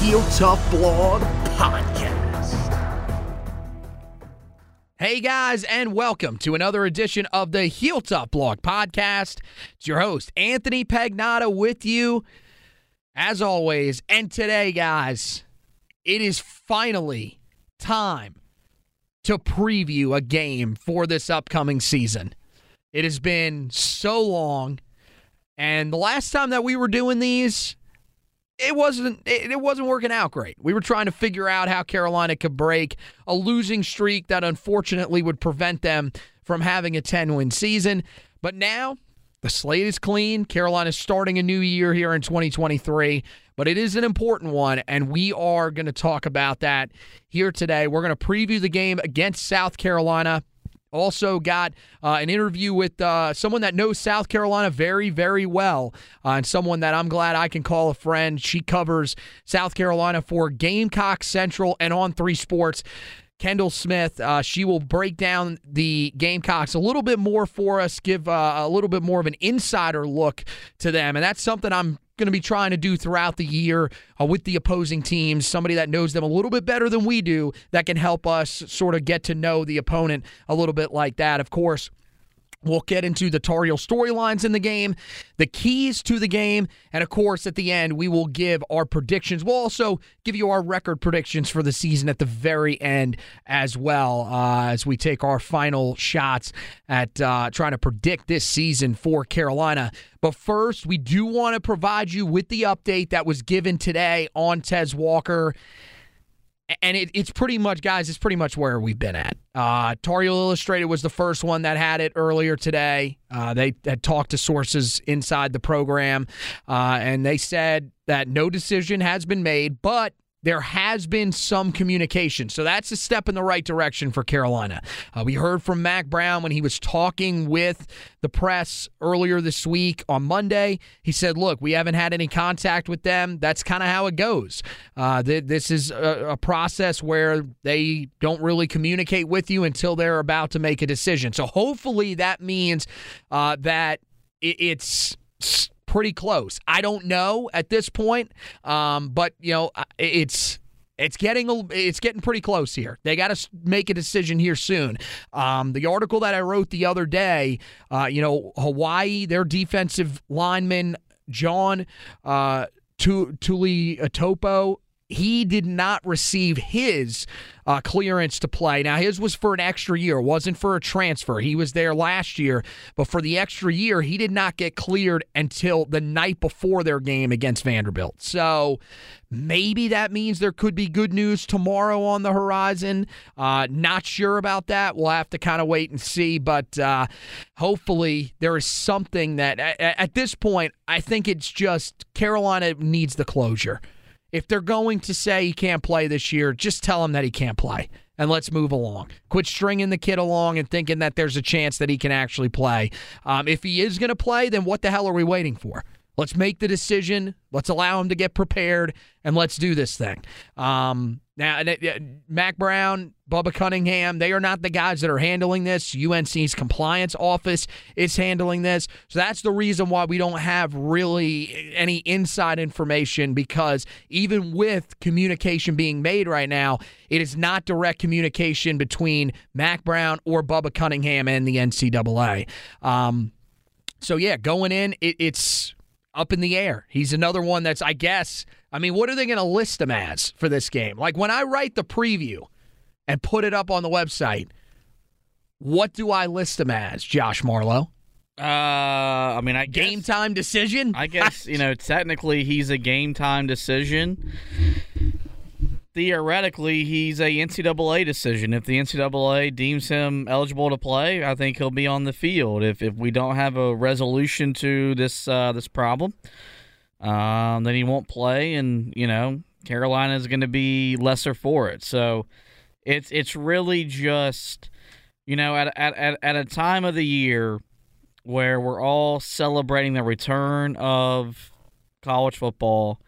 Heel Tough Blog Podcast. Hey guys, and welcome to another edition of the Heel Tough Blog Podcast. It's your host, Anthony Pagnotta, with you as always. And today, guys, it is finally time to preview a game for this upcoming season. It has been so long, and the last time that we were doing these, it wasn't it, it wasn't working out great. We were trying to figure out how Carolina could break a losing streak that unfortunately would prevent them from having a 10-win season. But now the slate is clean. Carolina's starting a new year here in 2023, but it is an important one and we are going to talk about that here today. We're going to preview the game against South Carolina. Also, got uh, an interview with uh, someone that knows South Carolina very, very well, uh, and someone that I'm glad I can call a friend. She covers South Carolina for Gamecock Central and On3 Sports. Kendall Smith. Uh, she will break down the Gamecocks a little bit more for us, give uh, a little bit more of an insider look to them. And that's something I'm going to be trying to do throughout the year uh, with the opposing teams. Somebody that knows them a little bit better than we do that can help us sort of get to know the opponent a little bit like that. Of course, We'll get into the Tar Heel storylines in the game, the keys to the game, and of course, at the end, we will give our predictions. We'll also give you our record predictions for the season at the very end as well, uh, as we take our final shots at uh, trying to predict this season for Carolina. But first, we do want to provide you with the update that was given today on Tez Walker and it, it's pretty much, guys, it's pretty much where we've been at. Uh, Illustrated was the first one that had it earlier today. Uh, they had talked to sources inside the program, uh, and they said that no decision has been made, but there has been some communication. So that's a step in the right direction for Carolina. Uh, we heard from Mack Brown when he was talking with the press earlier this week on Monday. He said, Look, we haven't had any contact with them. That's kind of how it goes. Uh, th- this is a, a process where they don't really communicate with you until they're about to make a decision. So hopefully that means uh, that it, it's pretty close. I don't know at this point, um, but you know it's. It's getting it's getting pretty close here. They got to make a decision here soon. Um, the article that I wrote the other day, uh, you know, Hawaii, their defensive lineman John uh, Tuli Topo he did not receive his uh, clearance to play. Now, his was for an extra year, wasn't for a transfer. He was there last year, but for the extra year, he did not get cleared until the night before their game against Vanderbilt. So maybe that means there could be good news tomorrow on the horizon. Uh, not sure about that. We'll have to kind of wait and see, but uh, hopefully there is something that at, at this point, I think it's just Carolina needs the closure if they're going to say he can't play this year, just tell him that he can't play. and let's move along. Quit stringing the kid along and thinking that there's a chance that he can actually play. Um, if he is going to play, then what the hell are we waiting for? Let's make the decision. Let's allow him to get prepared, and let's do this thing. Um, now, Mack Brown, Bubba Cunningham, they are not the guys that are handling this. UNC's compliance office is handling this. So that's the reason why we don't have really any inside information because even with communication being made right now, it is not direct communication between Mack Brown or Bubba Cunningham and the NCAA. Um, so, yeah, going in, it, it's up in the air. He's another one that's, I guess, I mean, what are they going to list him as for this game? Like when I write the preview and put it up on the website, what do I list him as, Josh Marlowe? Uh, I mean, I guess, game time decision. I guess you know technically he's a game time decision theoretically he's a NCAA decision. If the NCAA deems him eligible to play, I think he'll be on the field. If if we don't have a resolution to this uh, this problem, um, then he won't play, and you know Carolina is going to be lesser for it. So it's it's really just you know at at at a time of the year where we're all celebrating the return of college football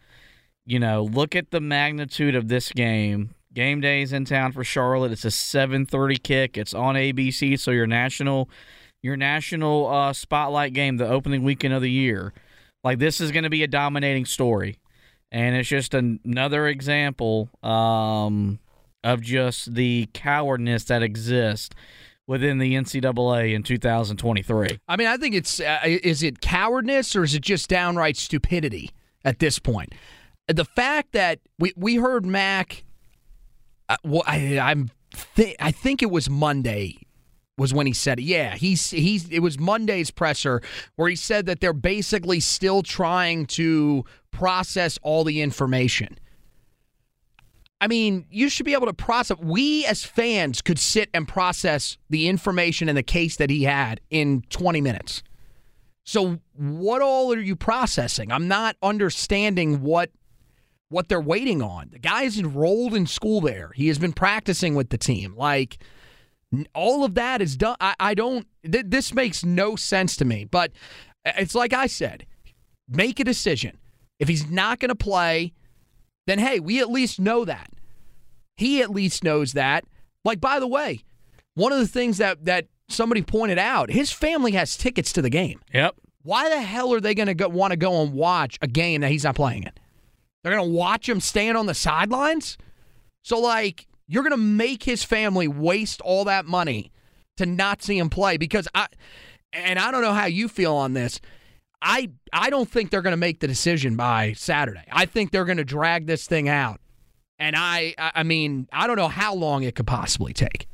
you know, look at the magnitude of this game. Game day is in town for Charlotte. It's a 7:30 kick. It's on ABC, so your national your national uh, spotlight game, the opening weekend of the year. Like this is going to be a dominating story, and it's just another example um, of just the cowardness that exists within the NCAA in 2023. I mean, I think it's uh, is it cowardness or is it just downright stupidity at this point? The fact that we we heard Mack, uh, well, I, I'm th- I think it was Monday was when he said it. Yeah, he's he's it was Monday's presser where he said that they're basically still trying to process all the information. I mean, you should be able to process. We as fans could sit and process the information in the case that he had in 20 minutes. So, what all are you processing? I'm not understanding what what they're waiting on. The guy is enrolled in school there. He has been practicing with the team. Like all of that is done. I, I don't. Th- this makes no sense to me. But uh, it's like I said, make a decision. If he's not going to play, then hey, we at least know that. He at least knows that. Like by the way, one of the things that that somebody pointed out, his family has tickets to the game. Yep. Why the hell are they going to want to go and watch a game that he's not playing in? They're going to watch him stand on the sidelines. So, like, you're going to make his family waste all that money to not see him play because I, and I don't know how you feel on this. I I don't think they're going to make the decision by Saturday. I think they're going to drag this thing out. And I I mean, I don't know how long it could possibly take.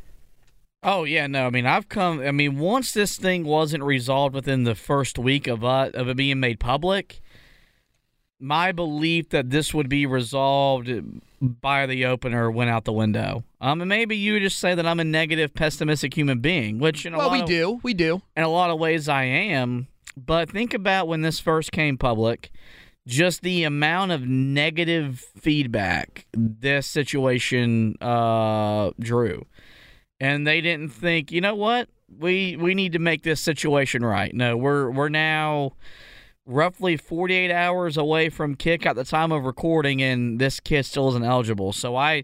Oh yeah, no. I mean, I've come. I mean, once this thing wasn't resolved within the first week of uh, of it being made public, my belief that this would be resolved by the opener went out the window. Um, and maybe you just say that I'm a negative, pessimistic human being, which in a well, lot we of, do, we do. In a lot of ways, I am. But think about when this first came public, just the amount of negative feedback this situation uh, drew, and they didn't think, you know what, we we need to make this situation right. No, we're we're now roughly 48 hours away from kick at the time of recording, and this kid still isn't eligible. So I,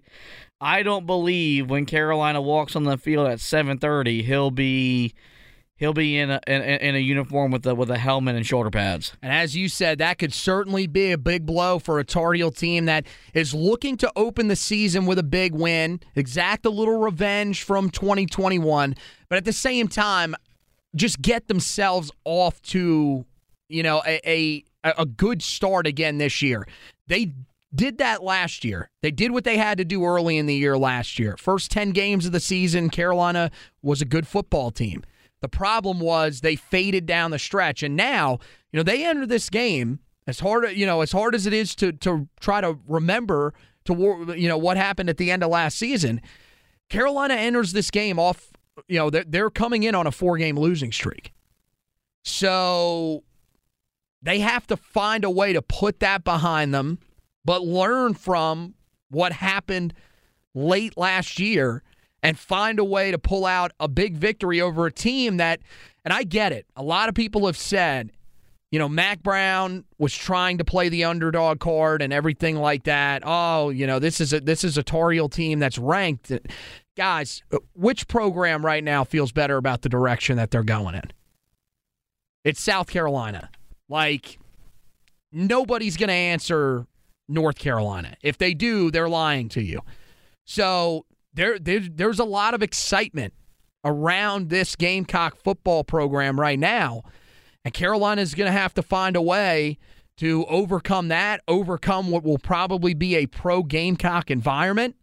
I don't believe when Carolina walks on the field at 7:30, he'll be. He'll be in a in, in a uniform with a with a helmet and shoulder pads. And as you said, that could certainly be a big blow for a Tar Heel team that is looking to open the season with a big win, exact a little revenge from 2021, but at the same time, just get themselves off to you know, a, a, a good start again this year. They did that last year. They did what they had to do early in the year last year. First 10 games of the season, Carolina was a good football team. The problem was they faded down the stretch and now, you know, they enter this game as hard, you know, as hard as it is to to try to remember to you know what happened at the end of last season. Carolina enters this game off, you know, they're, they're coming in on a four-game losing streak. So they have to find a way to put that behind them, but learn from what happened late last year and find a way to pull out a big victory over a team that, and I get it, a lot of people have said, you know, Mack Brown was trying to play the underdog card and everything like that. Oh, you know, this is a this is a Tar Heel team that's ranked. Guys, which program right now feels better about the direction that they're going in? It's South Carolina. Like nobody's going to answer North Carolina. If they do, they're lying to you. So there, there there's a lot of excitement around this Gamecock football program right now and Carolina is going to have to find a way to overcome that, overcome what will probably be a pro Gamecock environment,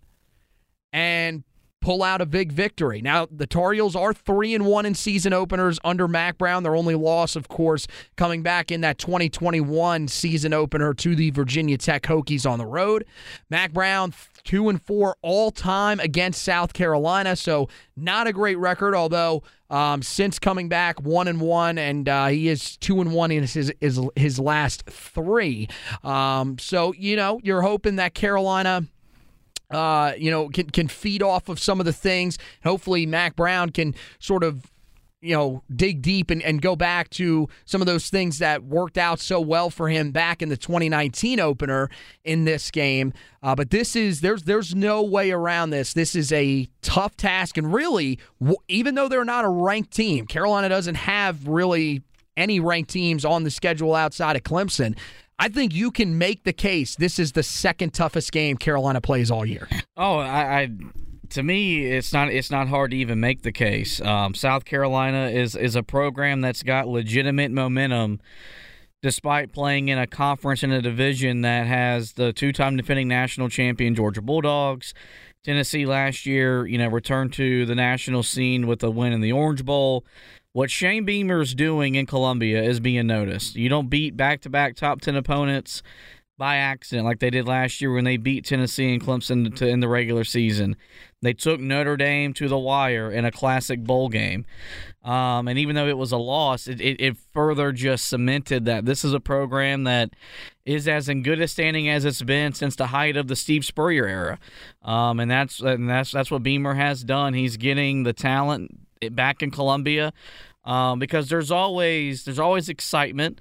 and pull out a big victory. Now, the Tar Heels are 3 and 1 in season openers under Mack Brown. Their only loss, of course, coming back in that 2021 season opener to the Virginia Tech Hokies on the road. Mack Brown 2 and 4 all time against South Carolina, so not a great record although um, since coming back, one and one, and uh, he is two and one in his his, his last three. Um, so you know you're hoping that Carolina uh, you know, can can feed off of some of the things. Hopefully, Mack Brown can sort of you know, dig deep and, and go back to some of those things that worked out so well for him back in the 2019 opener in this game. Uh, but this is there's there's no way around this. This is a tough task, and really, even though they're not a ranked team, Carolina doesn't have really any ranked teams on the schedule outside of Clemson. I think you can make the case this is the second toughest game Carolina plays all year. Oh, I, I to me, it's not it's not hard to even make the case. Um, South Carolina is is a program that's got legitimate momentum, despite playing in a conference in a division that has the two-time defending national champion Georgia Bulldogs. Tennessee last year, you know, returned to the national scene with a win in the Orange Bowl. What Shane Beamer is doing in Columbia is being noticed. You don't beat back-to-back top ten opponents by accident like they did last year when they beat Tennessee and Clemson to, in the regular season. They took Notre Dame to the wire in a classic bowl game. Um, and even though it was a loss, it, it, it, further just cemented that this is a program that is as in good a standing as it's been since the height of the Steve Spurrier era. Um, and that's and that's that's what Beamer has done. He's getting the talent back in Columbia um, because there's always there's always excitement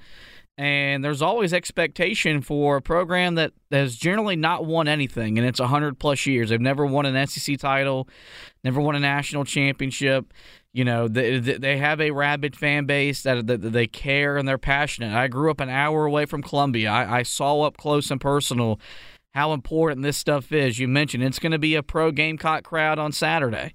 and there's always expectation for a program that has generally not won anything and its 100 plus years. They've never won an SEC title, never won a national championship. You know, they, they have a rabid fan base that, that they care and they're passionate. I grew up an hour away from Columbia. I, I saw up close and personal how important this stuff is. You mentioned it's going to be a pro Gamecock crowd on Saturday.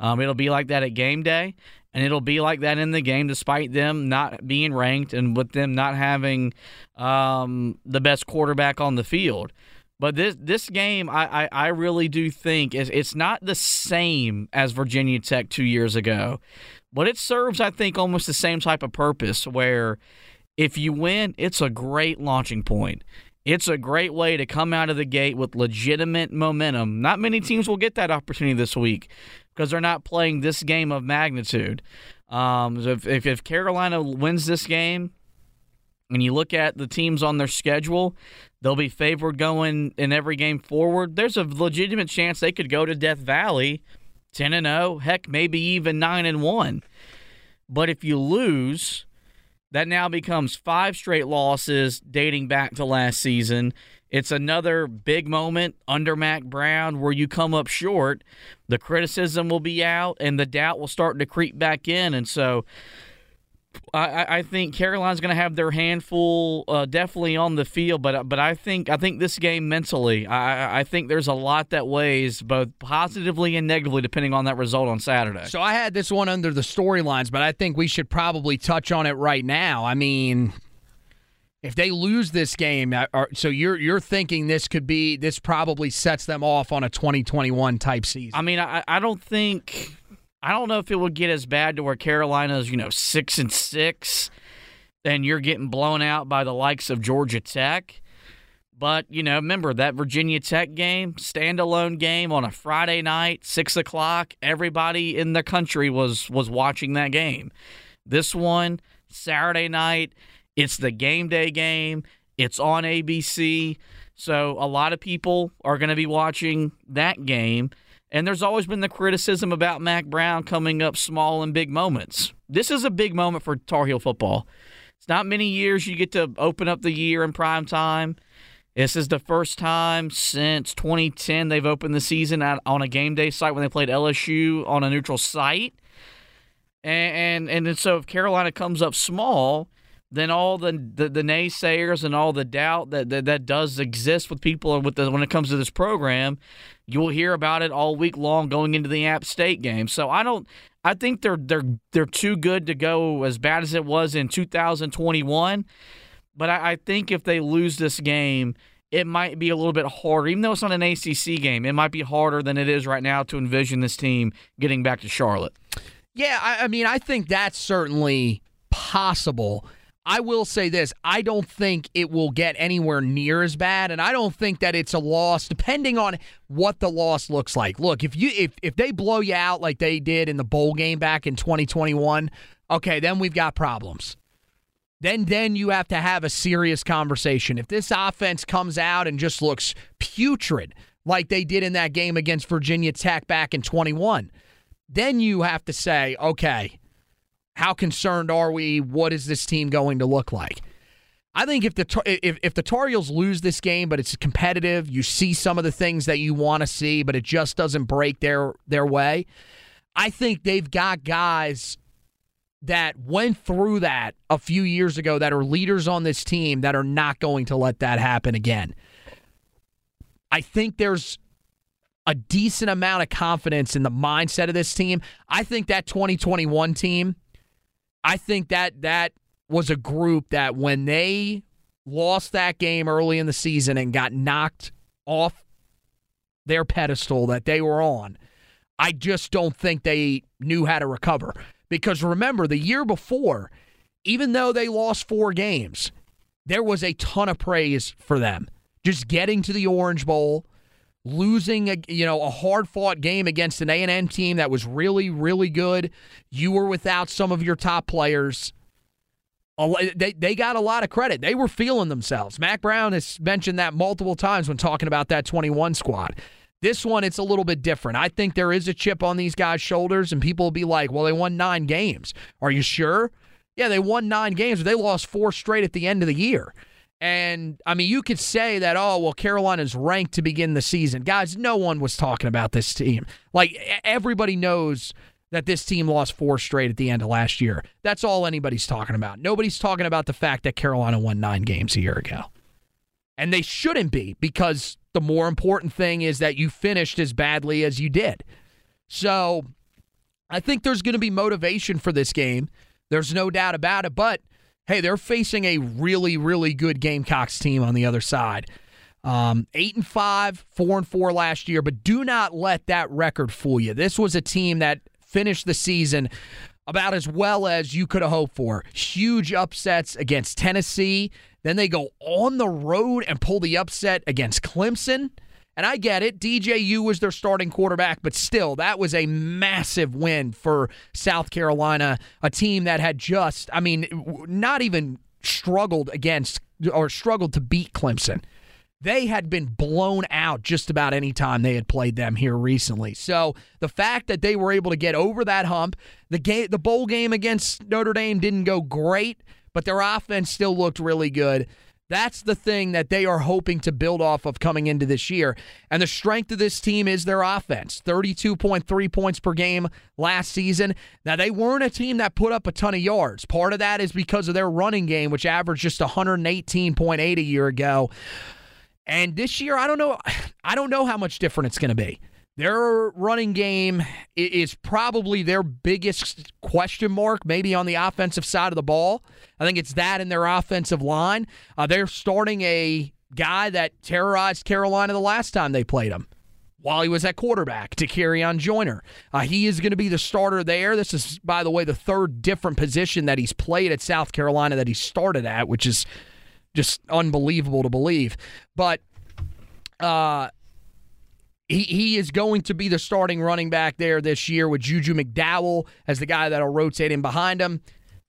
Um, it'll be like that at game day, and it'll be like that in the game, despite them not being ranked and with them not having um, the best quarterback on the field. But this this game, I, I, I really do think is it's not the same as Virginia Tech two years ago, but it serves I think almost the same type of purpose where if you win, it's a great launching point. It's a great way to come out of the gate with legitimate momentum. Not many teams will get that opportunity this week because they're not playing this game of magnitude. Um, if, if, if Carolina wins this game, and you look at the teams on their schedule, they'll be favored going in every game forward. There's a legitimate chance they could go to Death Valley 10 and 0, heck, maybe even 9 and 1. But if you lose, that now becomes five straight losses dating back to last season. It's another big moment under Mack Brown where you come up short. The criticism will be out and the doubt will start to creep back in. And so I, I think Carolina's going to have their handful uh, definitely on the field, but but I think I think this game mentally, I, I think there's a lot that weighs both positively and negatively depending on that result on Saturday. So I had this one under the storylines, but I think we should probably touch on it right now. I mean, if they lose this game, uh, so you're you're thinking this could be this probably sets them off on a 2021 type season. I mean, I, I don't think I don't know if it would get as bad to where Carolina's, you know, six and six, and you're getting blown out by the likes of Georgia Tech. But, you know, remember that Virginia Tech game, standalone game on a Friday night, six o'clock. Everybody in the country was was watching that game. This one, Saturday night, it's the game day game. It's on ABC. So a lot of people are going to be watching that game And there's always been the criticism about Mack Brown coming up small in big moments. This is a big moment for Tar Heel football. It's not many years you get to open up the year in prime time. This is the first time since 2010 they've opened the season on a game day site when they played LSU on a neutral site. And and, and so if Carolina comes up small, then all the, the, the naysayers and all the doubt that, that, that does exist with people with the, when it comes to this program, you'll hear about it all week long going into the App State game. So I don't. I think they're they're they're too good to go as bad as it was in 2021. But I, I think if they lose this game, it might be a little bit harder. Even though it's not an ACC game, it might be harder than it is right now to envision this team getting back to Charlotte. Yeah, I, I mean, I think that's certainly possible. I will say this I don't think it will get anywhere near as bad, and I don't think that it's a loss, depending on what the loss looks like. Look, if you if, if they blow you out like they did in the bowl game back in 2021, okay, then we've got problems. Then then you have to have a serious conversation. If this offense comes out and just looks putrid like they did in that game against Virginia Tech back in 21, then you have to say, okay, how concerned are we? What is this team going to look like? I think if the if, if the Tar Heels lose this game, but it's competitive, you see some of the things that you want to see, but it just doesn't break their their way. I think they've got guys that went through that a few years ago that are leaders on this team that are not going to let that happen again. I think there's a decent amount of confidence in the mindset of this team. I think that 2021 team I think that that was a group that when they lost that game early in the season and got knocked off their pedestal that they were on, I just don't think they knew how to recover. Because remember, the year before, even though they lost four games, there was a ton of praise for them. Just getting to the Orange Bowl, losing a you know a hard fought game against an A&M team that was really really good. You were without some of your top players. They, they got a lot of credit. They were feeling themselves. Mack brown has mentioned that multiple times when talking about that 21 squad. This one it's a little bit different. I think there is a chip on these guys shoulders and people will be like well they won nine games. Are you sure? Yeah they won nine games but they lost four straight at the end of the year and I mean, you could say that, oh, well, Carolina's ranked to begin the season. Guys, no one was talking about this team. Like, everybody knows that this team lost four straight at the end of last year. That's all anybody's talking about. Nobody's talking about the fact that Carolina won nine games a year ago. And they shouldn't be because the more important thing is that you finished as badly as you did. So I think there's going to be motivation for this game. There's no doubt about it. But hey, they're facing a really, really good Gamecocks team on the other side. Um, eight and five, four and four last year, but do not let that record fool you. This was a team that finished the season about as well as you could have hoped for. Huge upsets against Tennessee. Then they go on the road and pull the upset against Clemson. And I get it. DJU was their starting quarterback, but still, that was a massive win for South Carolina, a team that had just, I mean, not even struggled against or struggled to beat Clemson. They had been blown out just about any time they had played them here recently. So the fact that they were able to get over that hump, the game, the bowl game against Notre Dame didn't go great, but their offense still looked really good. That's the thing that they are hoping to build off of coming into this year. And the strength of this team is their offense 32.3 points per game last season. Now, they weren't a team that put up a ton of yards. Part of that is because of their running game, which averaged just 118.8 a year ago. And this year, I don't know. I don't know how much different it's going to be. Their running game is probably their biggest question mark, maybe on the offensive side of the ball. I think it's that in their offensive line. Uh, they're starting a guy that terrorized Carolina the last time they played him while he was at quarterback Dakereon Joyner. Uh, he is going to be the starter there. This is, by the way, the third different position that he's played at South Carolina that he started at, which is just unbelievable to believe. But uh, he, he is going to be the starting running back there this year with Juju McDowell as the guy that'll rotate in behind him.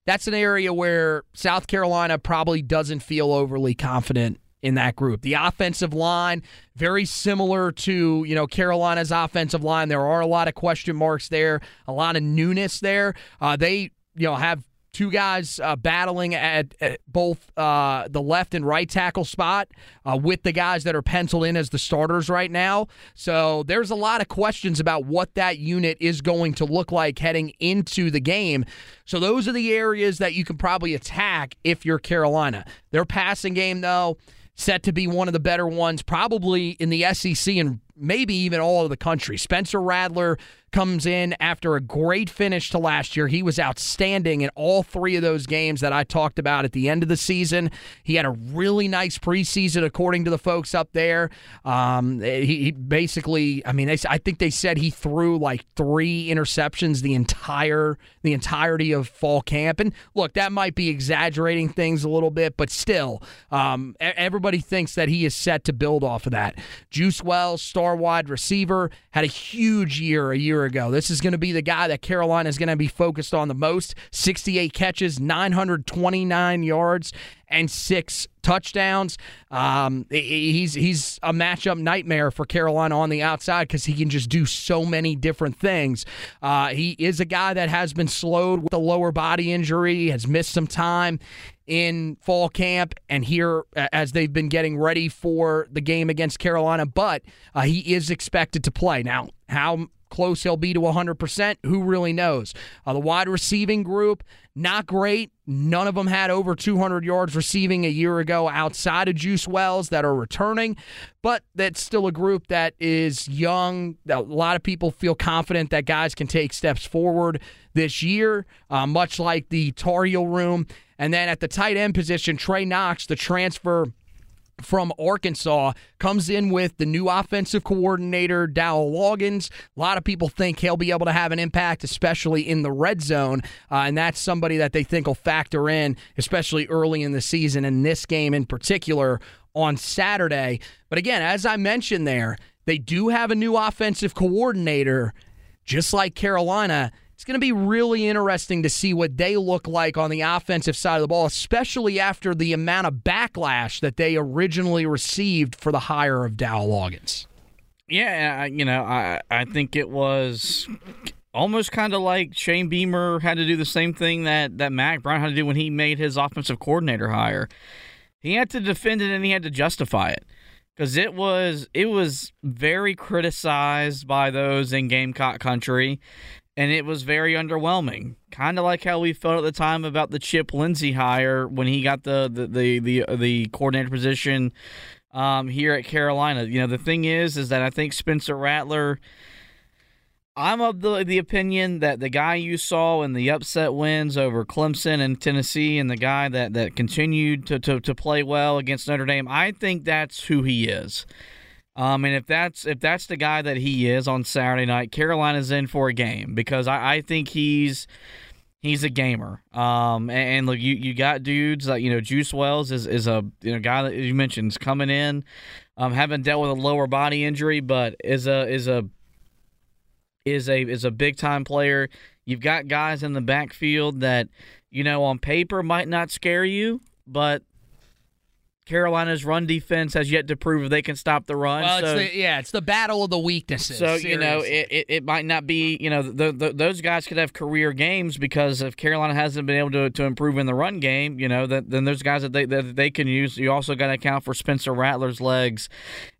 That's an area where South Carolina probably doesn't feel overly confident in that group. The offensive line, very similar to, you know, Carolina's offensive line. There are a lot of question marks there, a lot of newness there. Uh, they, you know, have two guys uh, battling at, at both uh, the left and right tackle spot uh, with the guys that are penciled in as the starters right now. So there's a lot of questions about what that unit is going to look like heading into the game. So those are the areas that you can probably attack if you're Carolina. Their passing game, though, set to be one of the better ones, probably in the SEC and maybe even all of the country. Spencer Rattler comes in after a great finish to last year. He was outstanding in all three of those games that I talked about at the end of the season. He had a really nice preseason, according to the folks up there. Um, he, he, basically, I mean, they, I think they said he threw like three interceptions the entire the entirety of fall camp. And look, that might be exaggerating things a little bit, but still, um, everybody thinks that he is set to build off of that. Juice Wells, star wide receiver, had a huge year a year ago. This is going to be the guy that Carolina is going to be focused on the most 68 catches, 929 yards, and six touchdowns. Um, he's he's a matchup nightmare for Carolina on the outside because he can just do so many different things. Uh, he is a guy that has been slowed with a lower body injury, has missed some time in fall camp and here as they've been getting ready for the game against Carolina, but uh, he is expected to play. Now, how close he'll be to 100%, who really knows? Uh, the wide receiving group, not great. None of them had over 200 yards receiving a year ago outside of Juice Wells that are returning, but that's still a group that is young. A lot of people feel confident that guys can take steps forward this year, uh, much like the Tar room. And then at the tight end position, Trey Knox, the transfer from Arkansas comes in with the new offensive coordinator, Dowell Loggains. A lot of people think he'll be able to have an impact, especially in the red zone. Uh, and that's somebody that they think will factor in, especially early in the season, in this game in particular on Saturday. But again, as I mentioned there, they do have a new offensive coordinator, just like Carolina. It's going to be really interesting to see what they look like on the offensive side of the ball, especially after the amount of backlash that they originally received for the hire of Dowell Loggains. Yeah, you know, I I think it was almost kind of like Shane Beamer had to do the same thing that that Mack Brown had to do when he made his offensive coordinator hire. He had to defend it and he had to justify it because it was it was very criticized by those in Gamecock country and it was very underwhelming. Kind of like how we felt at the time about the Chip Lindsey hire when he got the the the the, the coordinator position um, here at Carolina. You know, the thing is, is that I think Spencer Rattler. I'm of the the opinion that the guy you saw in the upset wins over Clemson and Tennessee, and the guy that that continued to to, to play well against Notre Dame, I think that's who he is. Um, and if that's if that's the guy that he is on Saturday night, Carolina's in for a game because I, I think he's he's a gamer. Um, and, and, look, you, you got dudes like you know Juice Wells is, is a you know guy that you mentioned is coming in, um, dealt with a lower body injury, but is a is a is a is a big time player. You've got guys in the backfield that you know on paper might not scare you, but Carolina's run defense has yet to prove if they can stop the run. Well, so, it's the, yeah, it's the battle of the weaknesses. So seriously. you know, it, it, it, might not be you know the, the, those guys could have career games because if Carolina hasn't been able to, to improve in the run game, you know that then there's guys that they that they can use. You also got to account for Spencer Rattler's legs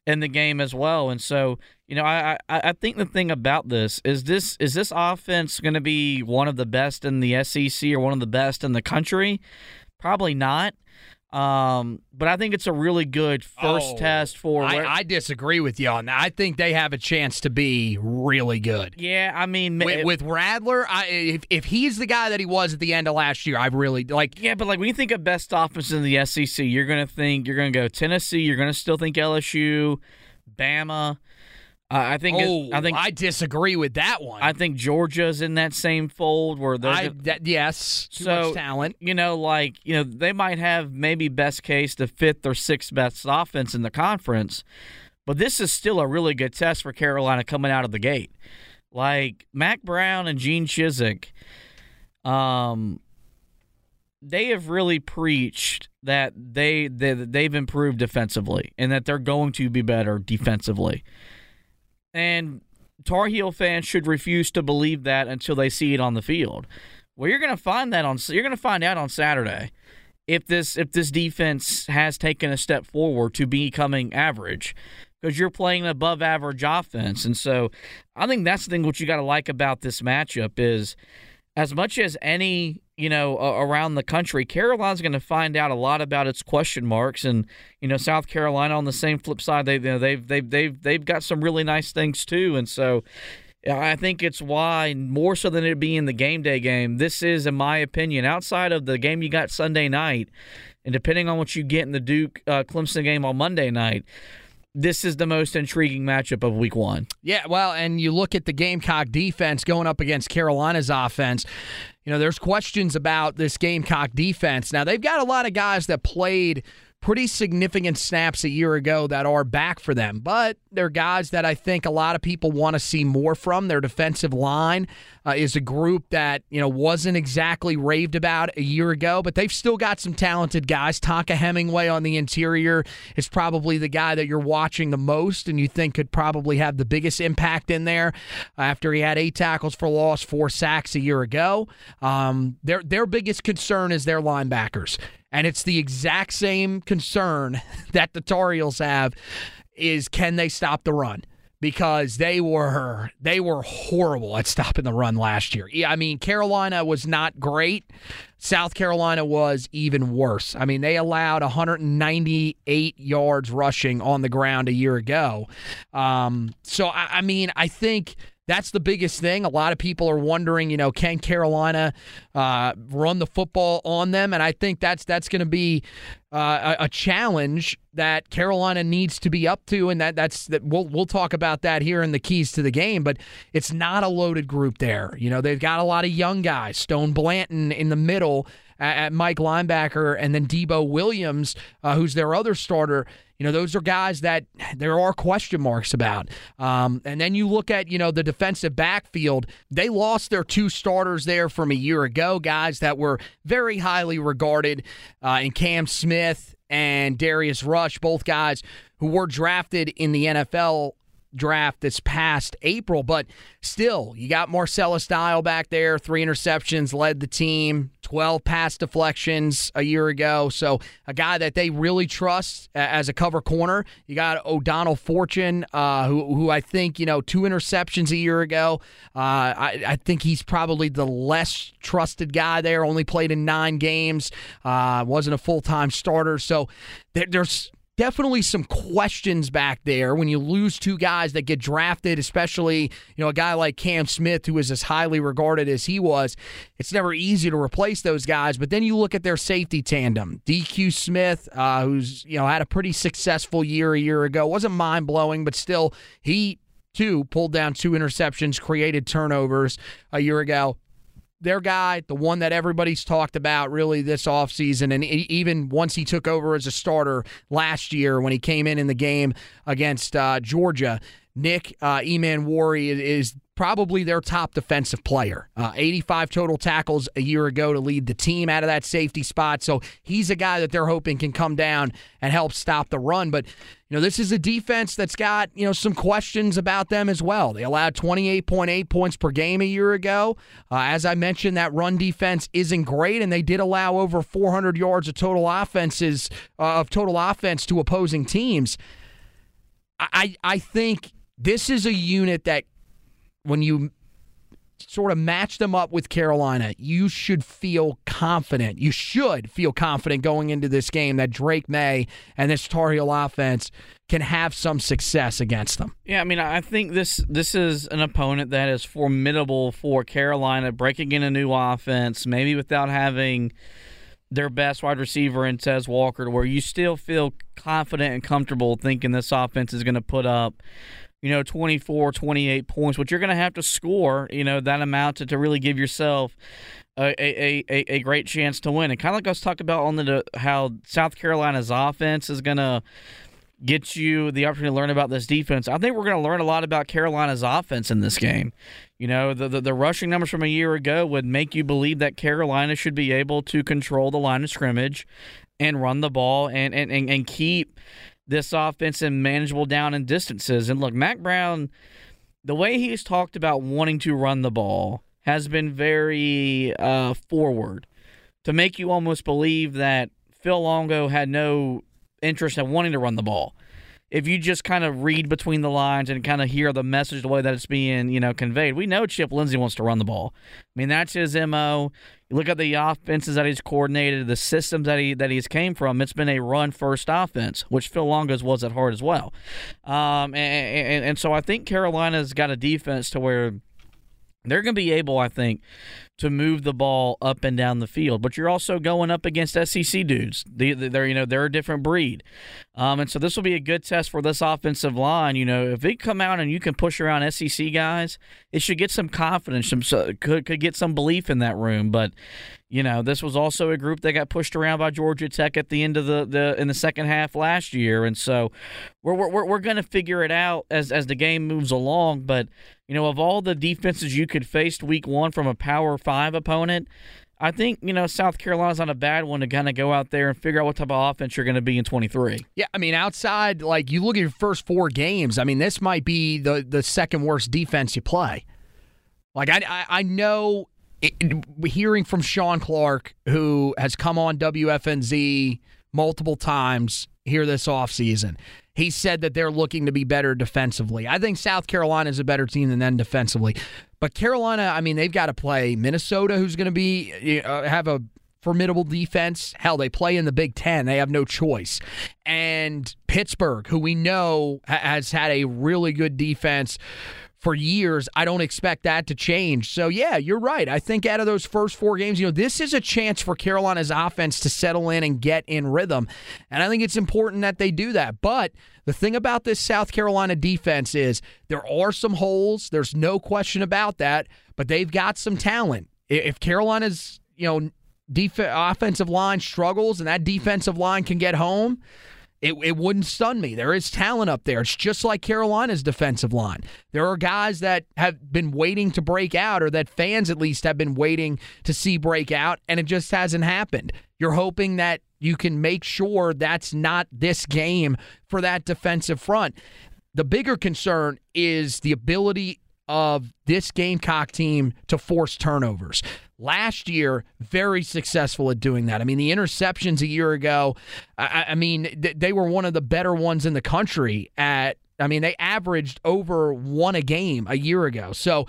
in the game as well, and so you know I, I I think the thing about this is this is this offense going to be one of the best in the SEC or one of the best in the country? Probably not. Um, but I think it's a really good first oh, test for. I, I, disagree with you on that. I think they have a chance to be really good. Yeah, I mean, with, with Rattler, I, if if he's the guy that he was at the end of last year, I really like. Yeah, but like when you think of best offense in the SEC, you're gonna think you're gonna go Tennessee. You're gonna still think LSU, Bama. Uh, I think. Oh, I think I disagree with that one. I think Georgia's in that same fold where they're. that, yes, too so, much talent. You know, like you know, they might have maybe best case the fifth or sixth best offense in the conference, but this is still a really good test for Carolina coming out of the gate. Like Mack Brown and Gene Chizik, um, they have really preached that they, they they've improved defensively and that they're going to be better defensively. And Tar Heel fans should refuse to believe that until they see it on the field. Well, you're going to find that on you're going to find out on Saturday if this if this defense has taken a step forward to becoming average because you're playing an above average offense. And so I think that's the thing what you got to like about this matchup is as much as any you know uh, around the country carolina's going to find out a lot about its question marks and you know south carolina on the same flip side they you know, they've they've they've they've got some really nice things too and so I think it's why more so than it being the game day game. This is, in my opinion, outside of the game you got Sunday night, and depending on what you get in the Duke uh, Clemson game on Monday night, this is the most intriguing matchup of week one. Yeah, well, and you look at the Gamecock defense going up against Carolina's offense. You know, there's questions about this Gamecock defense. Now, they've got a lot of guys that played pretty significant snaps a year ago that are back for them. But they're guys that I think a lot of people want to see more from. Their defensive line uh, is a group that you know wasn't exactly raved about a year ago, but they've still got some talented guys. Tonka Hemingway on the interior is probably the guy that you're watching the most, and you think could probably have the biggest impact in there after he had eight tackles for loss, four sacks a year ago. Um, their their biggest concern is their linebackers. And it's the exact same concern that the Tar Heels have is can they stop the run? Because they were they were horrible at stopping the run last year. I mean Carolina was not great. South Carolina was even worse. I mean, they allowed 198 yards rushing on the ground a year ago. Um, so I, I mean, I think that's the biggest thing. A lot of people are wondering, you know, can Carolina uh, run the football on them? And I think that's that's going to be uh, a, challenge that Carolina needs to be up to, and that that's that we'll we'll talk about that here in the keys to the game. But it's not a loaded group there. You know, they've got a lot of young guys. Stone Blanton in the middle at, Mike linebacker, and then Debo Williams, uh, who's their other starter. You know, those are guys that there are question marks about. Um, and then you look at, you know, the defensive backfield. They lost their two starters there from a year ago, guys that were very highly regarded uh, in Cam Smith and Darius Rush, both guys who were drafted in the NFL draft this past April, but still, you got Marcellus Dial back there, three interceptions, led the team, 12 pass deflections a year ago. So, a guy that they really trust as a cover corner. You got O'Donnell Fortune, uh, who, who I think, you know, two interceptions a year ago. Uh, I, I, think he's probably the less trusted guy there, only played in nine games, uh, wasn't a full time starter. So, there, there's definitely some questions back there when you lose two guys that get drafted, especially you know a guy like Cam Smith who is as highly regarded as he was. It's never easy to replace those guys, but then you look at their safety tandem, DQ Smith, uh, who's you know had a pretty successful year a year ago, wasn't mind blowing, but still he too pulled down two interceptions, created turnovers a year ago their guy, the one that everybody's talked about really this offseason, and even once he took over as a starter last year when he came in in the game against uh, Georgia, Nick uh, Emmanwori is probably their top defensive player. Uh, 85 total tackles a year ago to lead the team out of that safety spot. So he's a guy that they're hoping can come down and help stop the run. But, you know, this is a defense that's got, you know, some questions about them as well. They allowed 28.8 points per game a year ago. Uh, as I mentioned, that run defense isn't great, and they did allow over 400 yards of total offenses, uh, of total offense to opposing teams. I, I think this is a unit that when you sort of match them up with Carolina, you should feel confident. You should feel confident going into this game that Drake Maye and this Tar Heel offense can have some success against them. Yeah, I mean, I think this this is an opponent that is formidable for Carolina, breaking in a new offense, maybe without having their best wide receiver in Tez Walker, where you still feel confident and comfortable thinking this offense is going to put up you know, 24, 28 points, which you're going to have to score, you know, that amount to, to really give yourself a, a, a, a great chance to win. And kind of like I was talking about on the how South Carolina's offense is going to get you the opportunity to learn about this defense. I think we're going to learn a lot about Carolina's offense in this game. You know, the, the, the rushing numbers from a year ago would make you believe that Carolina should be able to control the line of scrimmage and run the ball and and, and, and keep this offense in manageable down and distances. And look, Mack Brown, the way he's talked about wanting to run the ball has been very uh, forward to make you almost believe that Phil Longo had no interest in wanting to run the ball. If you just kind of read between the lines and kind of hear the message the way that it's being, you know, conveyed, we know Chip Lindsey wants to run the ball. I mean, that's his mo. You look at the offenses that he's coordinated, the systems that he that he's came from. It's been a run first offense, which Phil Longo's was at heart as well. Um, and, and, and so I think Carolina's got a defense to where they're going to be able, I think, to move the ball up and down the field. But you're also going up against SEC dudes. They, are you know they're a different breed, um, and so this will be a good test for this offensive line. You know, if they come out and you can push around SEC guys, it should get some confidence, some could could get some belief in that room. But you know, this was also a group that got pushed around by Georgia Tech at the end of the, the in the second half last year, and so we're we're, we're going to figure it out as as the game moves along. But you know, of all the defenses you could face week one from a Power Five opponent, I think you know South Carolina's not a bad one to kind of go out there and figure out what type of offense you're going to be in 23. Yeah, I mean, outside like you look at your first four games. I mean, this might be the the second worst defense you play. Like I I, I know. It, hearing from Shawn Clark, who has come on WFNZ multiple times here this offseason, he said that they're looking to be better defensively. I think South Carolina is a better team than them defensively. But Carolina, I mean, they've got to play Minnesota, who's going to be uh, have a formidable defense. Hell, they play in the Big Ten. They have no choice. And Pittsburgh, who we know has had a really good defense for years. I don't expect that to change. So, yeah, you're right. I think out of those first four games, you know, this is a chance for Carolina's offense to settle in and get in rhythm. And I think it's important that they do that. But the thing about this South Carolina defense is there are some holes. There's no question about that. But they've got some talent. If Carolina's, you know, def- offensive line struggles and that defensive line can get home, it, it wouldn't stun me. There is talent up there. It's just like Carolina's defensive line. There are guys that have been waiting to break out, or that fans at least have been waiting to see break out, and it just hasn't happened. You're hoping that you can make sure that's not this game for that defensive front. The bigger concern is the ability of this Gamecock team to force turnovers. Last year, very successful at doing that. I mean, the interceptions a year ago, I, I mean, th- they were one of the better ones in the country at I mean, they averaged over one a game a year ago. So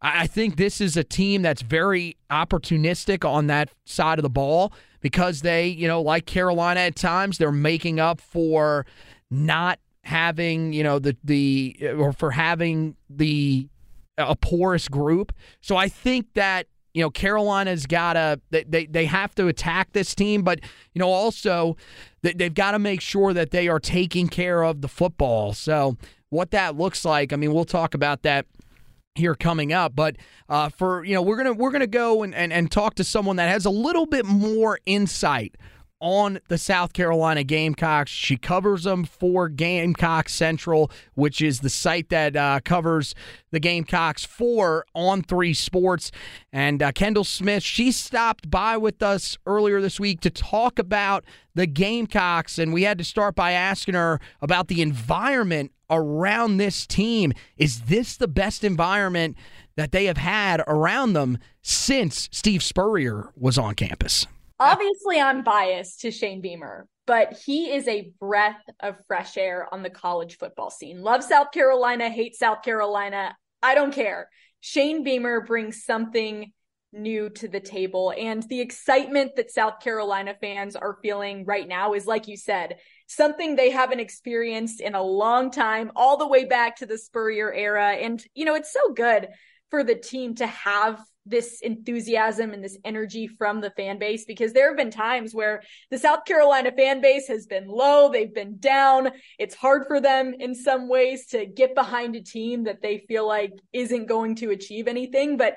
I think this is a team that's very opportunistic on that side of the ball because they, you know, like Carolina at times, they're making up for not having, you know, the the or for having the a porous group. So I think that you know Carolina's got to they, they they have to attack this team, but you know also they've got to make sure that they are taking care of the football. So what that looks like, I mean, we'll talk about that here coming up but uh, for you know we're gonna we're gonna go and, and, and talk to someone that has a little bit more insight on the South Carolina Gamecocks. She covers them for Gamecock Central, which is the site that uh, covers the Gamecocks for On3 Sports. And uh, Kendall Smith, she stopped by with us earlier this week to talk about the Gamecocks, and we had to start by asking her about the environment around this team. Is this the best environment that they have had around them since Steve Spurrier was on campus? Obviously, I'm biased to Shane Beamer, but he is a breath of fresh air on the college football scene. Love South Carolina, hate South Carolina. I don't care. Shane Beamer brings something new to the table. And the excitement that South Carolina fans are feeling right now is, like you said, something they haven't experienced in a long time, all the way back to the Spurrier era. And, you know, it's so good for the team to have this enthusiasm and this energy from the fan base because there have been times where the South Carolina fan base has been low, they've been down. It's hard for them in some ways to get behind a team that they feel like isn't going to achieve anything, but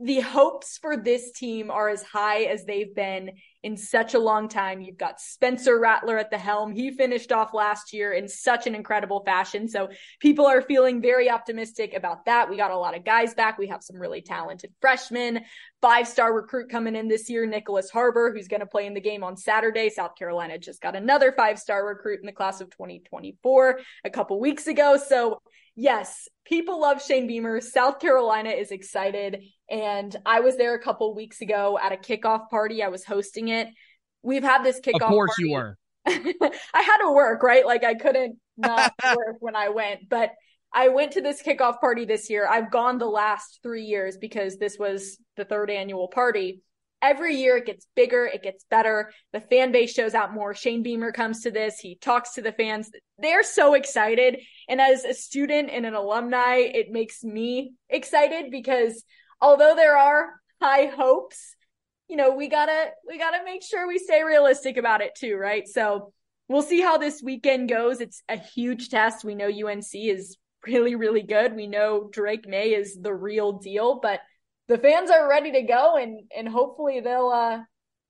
the hopes for this team are as high as they've been in such a long time. You've got Spencer Rattler at the helm. He finished off last year in such an incredible fashion. So people are feeling very optimistic about that. We got a lot of guys back. We have some really talented freshmen, five star recruit coming in this year, Nyckoles Harbor, who's going to play in the game on Saturday. South Carolina just got another five star recruit in the class of 2024 a couple weeks ago. So yes, people love Shane Beamer. South Carolina is excited. And I was there a couple weeks ago at a kickoff party. I was hosting it. We've had this kickoff. Of course, party. you were. I had to work, right? Like I couldn't not work when I went, but I went to this kickoff party this year. I've gone the last three years because this was the third annual party. Every year it gets bigger, it gets better. The fan base shows out more. Shane Beamer comes to this. He talks to the fans. They're so excited. And as a student and an alumni, it makes me excited because although there are high hopes, you know, we gotta, we gotta make sure we stay realistic about it too, right? So we'll see how this weekend goes. It's a huge test. We know UNC is really, really good. We know Drake Maye is the real deal, but the fans are ready to go and, and hopefully they'll, uh,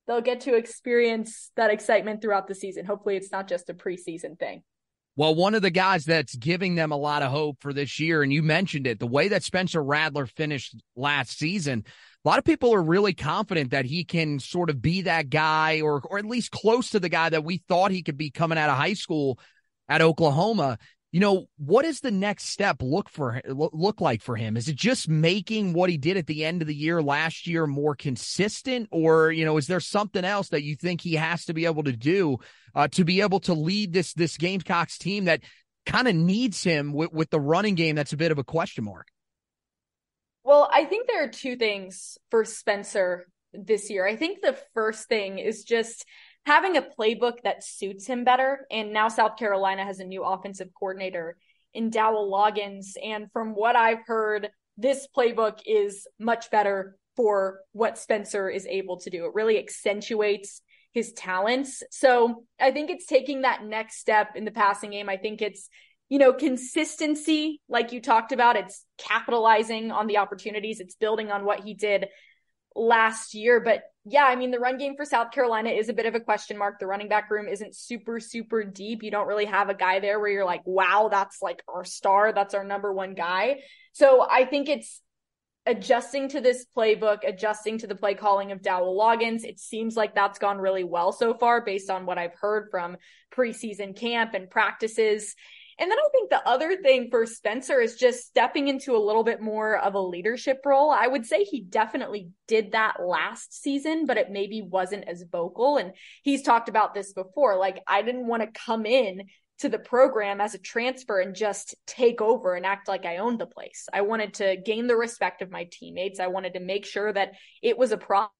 they'll get to experience that excitement throughout the season. Hopefully it's not just a preseason thing. Well, one of the guys that's giving them a lot of hope for this year, and you mentioned it, the way that Spencer Rattler finished last season, a lot of people are really confident that he can sort of be that guy or or at least close to the guy that we thought he could be coming out of high school at Oklahoma. You know, what does the next step look for look like for him? Is it just making what he did at the end of the year last year more consistent or, you know, is there something else that you think he has to be able to do uh, to be able to lead this this Gamecocks team that kind of needs him with, with the running game that's a bit of a question mark. Well, I think there are two things for Spencer this year. I think the first thing is just having a playbook that suits him better. And now South Carolina has a new offensive coordinator in Dowell Loggains. And from what I've heard, this playbook is much better for what Spencer is able to do. It really accentuates his talents. So I think it's taking that next step in the passing game. I think it's, you know, consistency, like you talked about. It's capitalizing on the opportunities. It's building on what he did last year. But yeah, I mean, the run game for South Carolina is a bit of a question mark. The running back room isn't super, super deep. You don't really have a guy there where you're like, wow, that's like our star. That's our number one guy. So I think it's adjusting to this playbook, adjusting to the play calling of Dowell Loggains. It seems like that's gone really well so far based on what I've heard from preseason camp and practices. And then I think the other thing for Spencer is just stepping into a little bit more of a leadership role. I would say he definitely did that last season, but it maybe wasn't as vocal. And he's talked about this before. Like, I didn't want to come in to the program as a transfer and just take over and act like I owned the place. I wanted to gain the respect of my teammates. I wanted to make sure that it was a problem.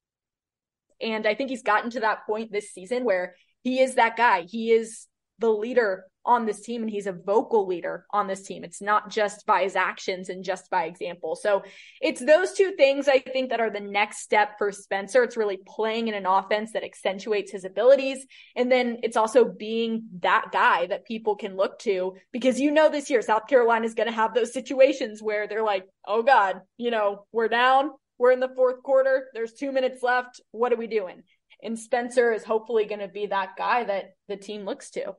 And I think he's gotten to that point this season where he is that guy. He is the leader on this team and he's a vocal leader on this team. It's not just by his actions and just by example. So it's those two things I think that are the next step for Spencer. It's really playing in an offense that accentuates his abilities. And then it's also being that guy that people can look to because you know this year South Carolina is going to have those situations where they're like, "Oh god, you know, we're down. We're in the fourth quarter. There's 2 minutes left. What are we doing?" And Spencer is hopefully going to be that guy that the team looks to.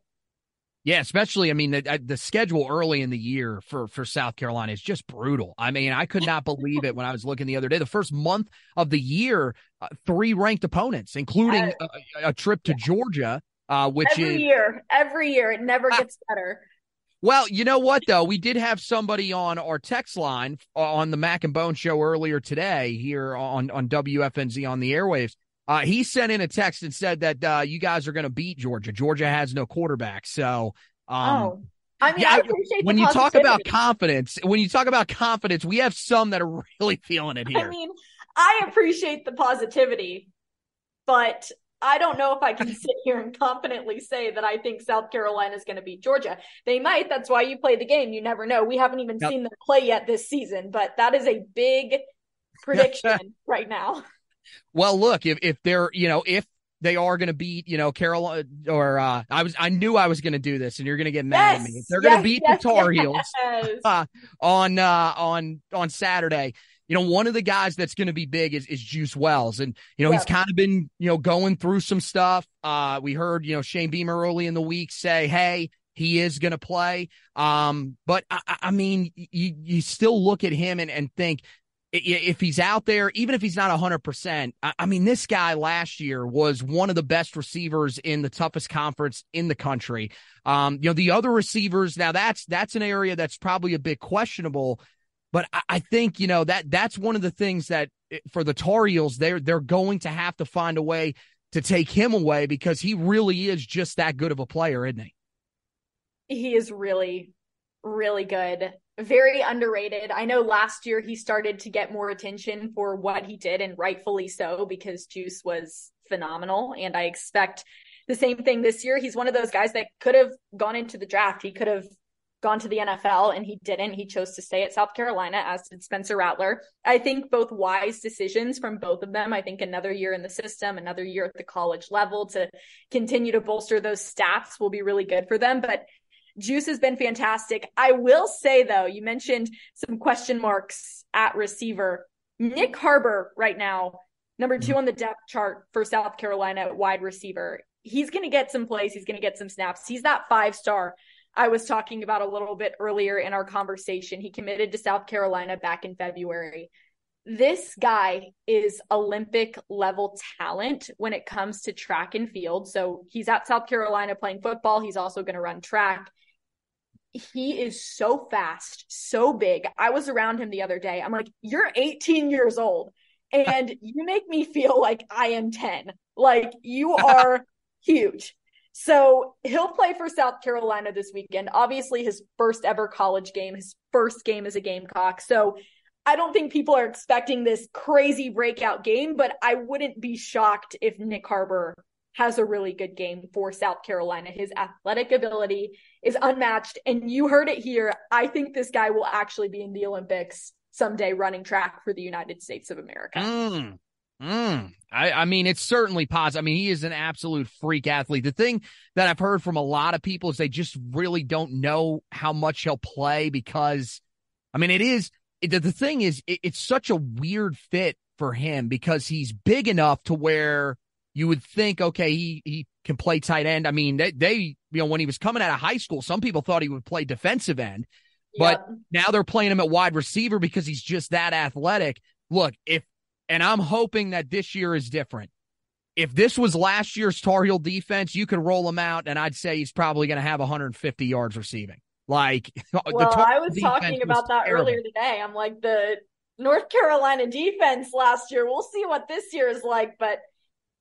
Yeah, especially I mean the, the schedule early in the year for for South Carolina is just brutal. I mean, I could not believe it when I was looking the other day. The first month of the year, uh, three ranked opponents, including a, a trip to Georgia, uh, which is every is year, every year, it never gets better. Well, you know what though, we did have somebody on our text line uh, on the Mac and Bone show earlier today here on on WFNZ on the airwaves uh, he sent in a text and said that uh, you guys are going to beat Georgia. Georgia has no quarterback, so. Um, oh. I mean, yeah, I appreciate when you talk about confidence. When you talk about confidence, we have some that are really feeling it here. I mean, I appreciate the positivity, but I don't know if I can sit here and confidently say that I think South Carolina is going to beat Georgia. They might. That's why you play the game. You never know. We haven't even yep. seen them play yet this season, but that is a big prediction right now. Well, look, if if they're you know if they are going to beat, you know, Carolina or uh, I was, I knew I was going to do this, and you're going to get mad yes, at me. If they're yes, going to beat yes, the Tar Heels uh, on uh, on on Saturday, you know, one of the guys that's going to be big is, is Juice Wells. And, you know, yeah. he's kind of been, you know, going through some stuff. Uh, we heard, you know, Shane Beamer early in the week say, Hey, he is going to play. Um, but I, I mean, you, you still look at him and, and think if he's out there, even if he's not 100%, I mean, this guy last year was one of the best receivers in the toughest conference in the country. Um, you know, the other receivers, now that's, that's an area that's probably a bit questionable, but I, think, you know, that, that's one of the things that eh, for the Tar Heels, they're, they're going to have to find a way to take him away because he really is just that good of a player, isn't he? He is really, really good very underrated. I know last year he started to get more attention for what he did, and rightfully so, because Juice was phenomenal. And I expect the same thing this year. He's one of those guys that could have gone into the draft. He could have gone to the NFL and he didn't. He chose to stay at South Carolina, as did Spencer Rattler. I think both wise decisions from both of them. I think another year in the system, another year at the college level to continue to bolster those stats will be really good for them. But Juice has been fantastic. I will say though, you mentioned some question marks at receiver. Nyck Harbor right now, number two mm-hmm. on the depth chart for South Carolina wide receiver. He's going to get some plays. He's going to get some snaps. He's that five star I was talking about a little bit earlier in our conversation. He committed to South Carolina back in February. This guy is Olympic level talent when it comes to track and field. So he's at South Carolina playing football. He's also going to run track he is so fast, so big. I was around him the other day. I'm like, you're 18 years old and you make me feel like I am 10. Like you are huge. So he'll play for South Carolina this weekend. Obviously, his first ever college game, his first game as a Gamecock. So I don't think people are expecting this crazy breakout game, but I wouldn't be shocked if Nyck Harbor has a really good game for South Carolina. His athletic ability is unmatched. And you heard it here. I think this guy will actually be in the Olympics someday running track for the United States of America. Mm. Mm. I, I mean, it's certainly possible. I mean, he is an absolute freak athlete. The thing that I've heard from a lot of people is they just really don't know how much he'll play because, I mean, it is the, the thing is, it, it's such a weird fit for him because he's big enough to where you would think, okay, he, he can play tight end. I mean, they, they, you know, when he was coming out of high school, some people thought he would play defensive end, but yep. now they're playing him at wide receiver because he's just that athletic. Look, if, and I'm hoping that this year is different. If this was last year's Tar Heel defense, you could roll him out, and I'd say he's probably going to have 150 yards receiving. Like, well, I was talking about was that terrible. earlier today. I'm like the North Carolina defense last year. We'll see what this year is like, but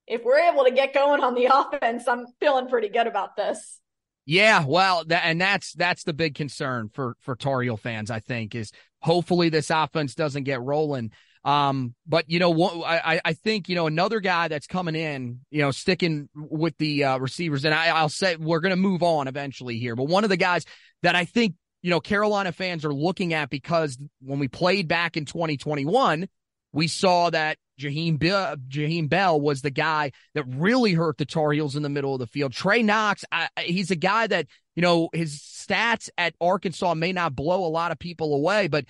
if we're able to get going on the offense, I'm feeling pretty good about this. Yeah, well, and that's that's the big concern for for Tar Heel fans. I think is hopefully this offense doesn't get rolling. Um, but you know, I I think you know another guy that's coming in, you know, sticking with the uh, receivers, and I, I'll say we're going to move on eventually here. But one of the guys that I think you know Carolina fans are looking at because when we played back in 2021, we saw that Jaheim, Be- Jaheim Bell was the guy that really hurt the Tar Heels in the middle of the field. Trey Knox, I, he's a guy that, you know, his stats at Arkansas may not blow a lot of people away, but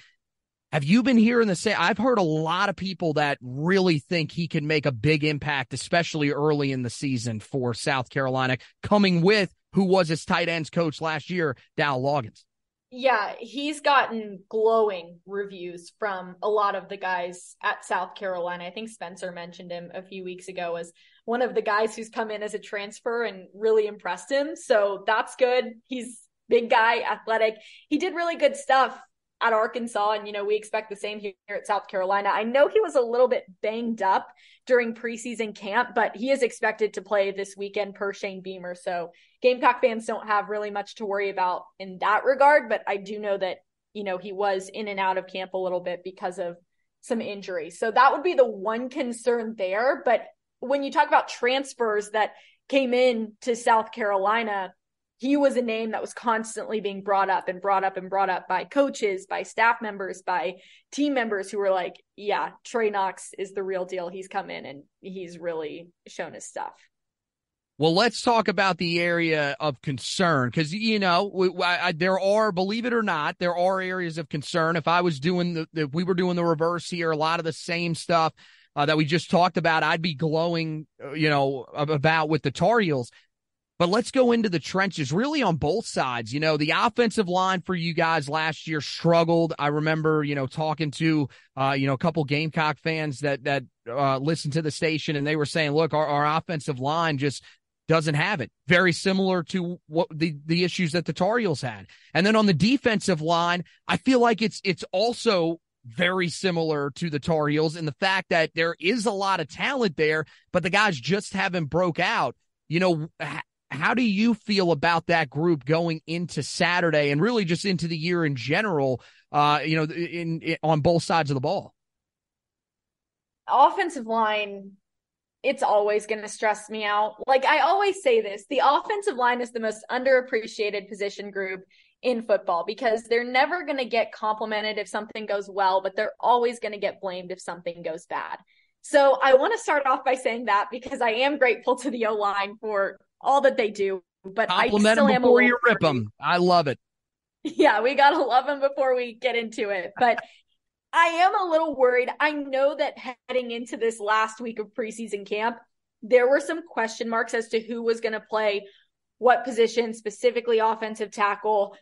have you been hearing the same? I've heard a lot of people that really think he can make a big impact, especially early in the season for South Carolina, coming with who was his tight ends coach last year, Dow Loggains. Yeah, he's gotten glowing reviews from a lot of the guys at South Carolina. I think Spencer mentioned him a few weeks ago as one of the guys who's come in as a transfer and really impressed him. So that's good. He's big guy, athletic. He did really good stuff at Arkansas. And, you know, we expect the same here at South Carolina. I know he was a little bit banged up during preseason camp, but he is expected to play this weekend per Shane Beamer. So Gamecock fans don't have really much to worry about in that regard. But I do know that, you know, he was in and out of camp a little bit because of some injury. So that would be the one concern there. But when you talk about transfers that came in to South Carolina, he was a name that was constantly being brought up and brought up and brought up by coaches, by staff members, by team members who were like, yeah, Trey Knox is the real deal. He's come in and he's really shown his stuff. Well, let's talk about the area of concern because you know we, I, I, there are, believe it or not, there are areas of concern. If I was doing the, if we were doing the reverse here, a lot of the same stuff uh, that we just talked about, I'd be glowing, uh, you know, about with the Tar Heels. But let's go into the trenches, really on both sides. You know, the offensive line for you guys last year struggled. I remember, you know, talking to, uh, you know, a couple Gamecock fans that that uh, listened to the station, and they were saying, "Look, our, our offensive line just doesn't have it. Very similar to what the, the issues that the Tar Heels had. And then on the defensive line, I feel like it's, it's also very similar to the Tar Heels in the fact that there is a lot of talent there, but the guys just haven't broke out. You know, how do you feel about that group going into Saturday and really just into the year in general? Uh, you know, in, in on both sides of the ball. Offensive line it's always going to stress me out. Like I always say this, the offensive line is the most underappreciated position group in football because they're never going to get complimented if something goes well, but they're always going to get blamed if something goes bad. So I want to start off by saying that because I am grateful to the O line for all that they do, but Compliment I still am before you rip them. I love it. Yeah, we got to love them before we get into it. But I am a little worried. I know that heading into this last week of preseason camp, there were some question marks as to who was going to play what position, specifically offensive tackle.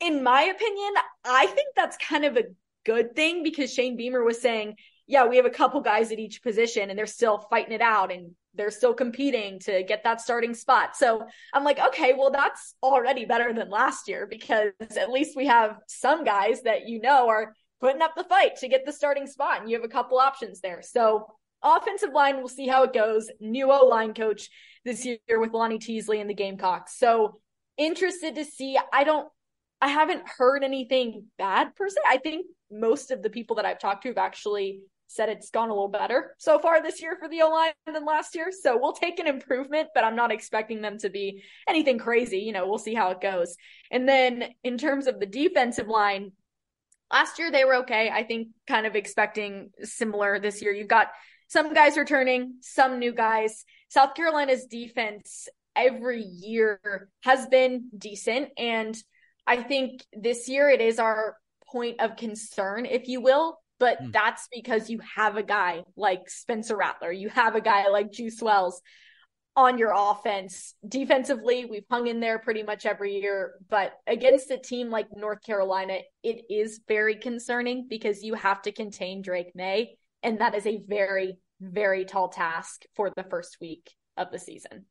In my opinion, I think that's kind of a good thing because Shane Beamer was saying, yeah, we have a couple guys at each position and they're still fighting it out and they're still competing to get that starting spot. So I'm like, okay, well, that's already better than last year because at least we have some guys that you know are putting up the fight to get the starting spot. And you have a couple options there. So offensive line, we'll see how it goes. New O line coach this year with Lonnie Teasley and the Gamecocks. So interested to see. I don't, I haven't heard anything bad per se. I think most of the people that I've talked to have actually said it's gone a little better so far this year for the O line than last year. So we'll take an improvement, but I'm not expecting them to be anything crazy. You know, we'll see how it goes. And then in terms of the defensive line, last year they were okay. I think kind of expecting similar this year. You've got some guys returning, some new guys. South Carolina's defense every year has been decent. And I think this year it is our point of concern, if you will. But hmm. that's because you have a guy like Spencer Rattler, you have a guy like Juice Wells on your offense. Defensively, we've hung in there pretty much every year, but against a team like North Carolina, it is very concerning because you have to contain Drake Maye, and that is a very, very tall task for the first week of the season.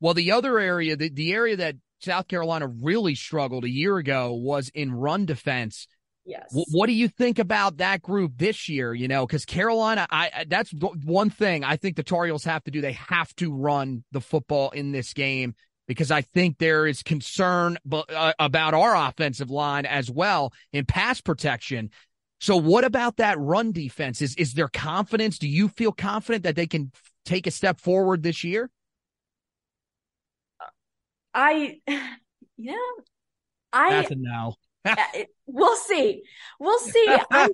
Well, the other area, the, the area that South Carolina really struggled a year ago was in run defense. Yes. What do you think about that group this year? You know, because Carolina, I that's one thing I think the Tar Heels have to do. They have to run the football in this game because I think there is concern b- uh, about our offensive line as well in pass protection. So, what about that run defense? Is is there confidence? Do you feel confident that they can take a step forward this year? I, yeah, I. That's a no we'll see. We'll see. I,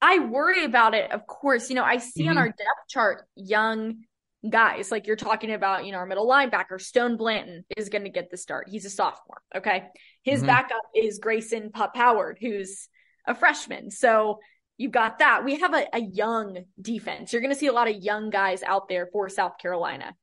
I worry about it, of course. You know, I see mm-hmm. on our depth chart young guys, like you're talking about, you know, our middle linebacker, Stone Blanton is going to get the start. He's a sophomore. Okay. His mm-hmm. backup is Grayson Pup Howard, who's a freshman. So you've got that. We have a, a young defense. You're going to see a lot of young guys out there for South Carolina.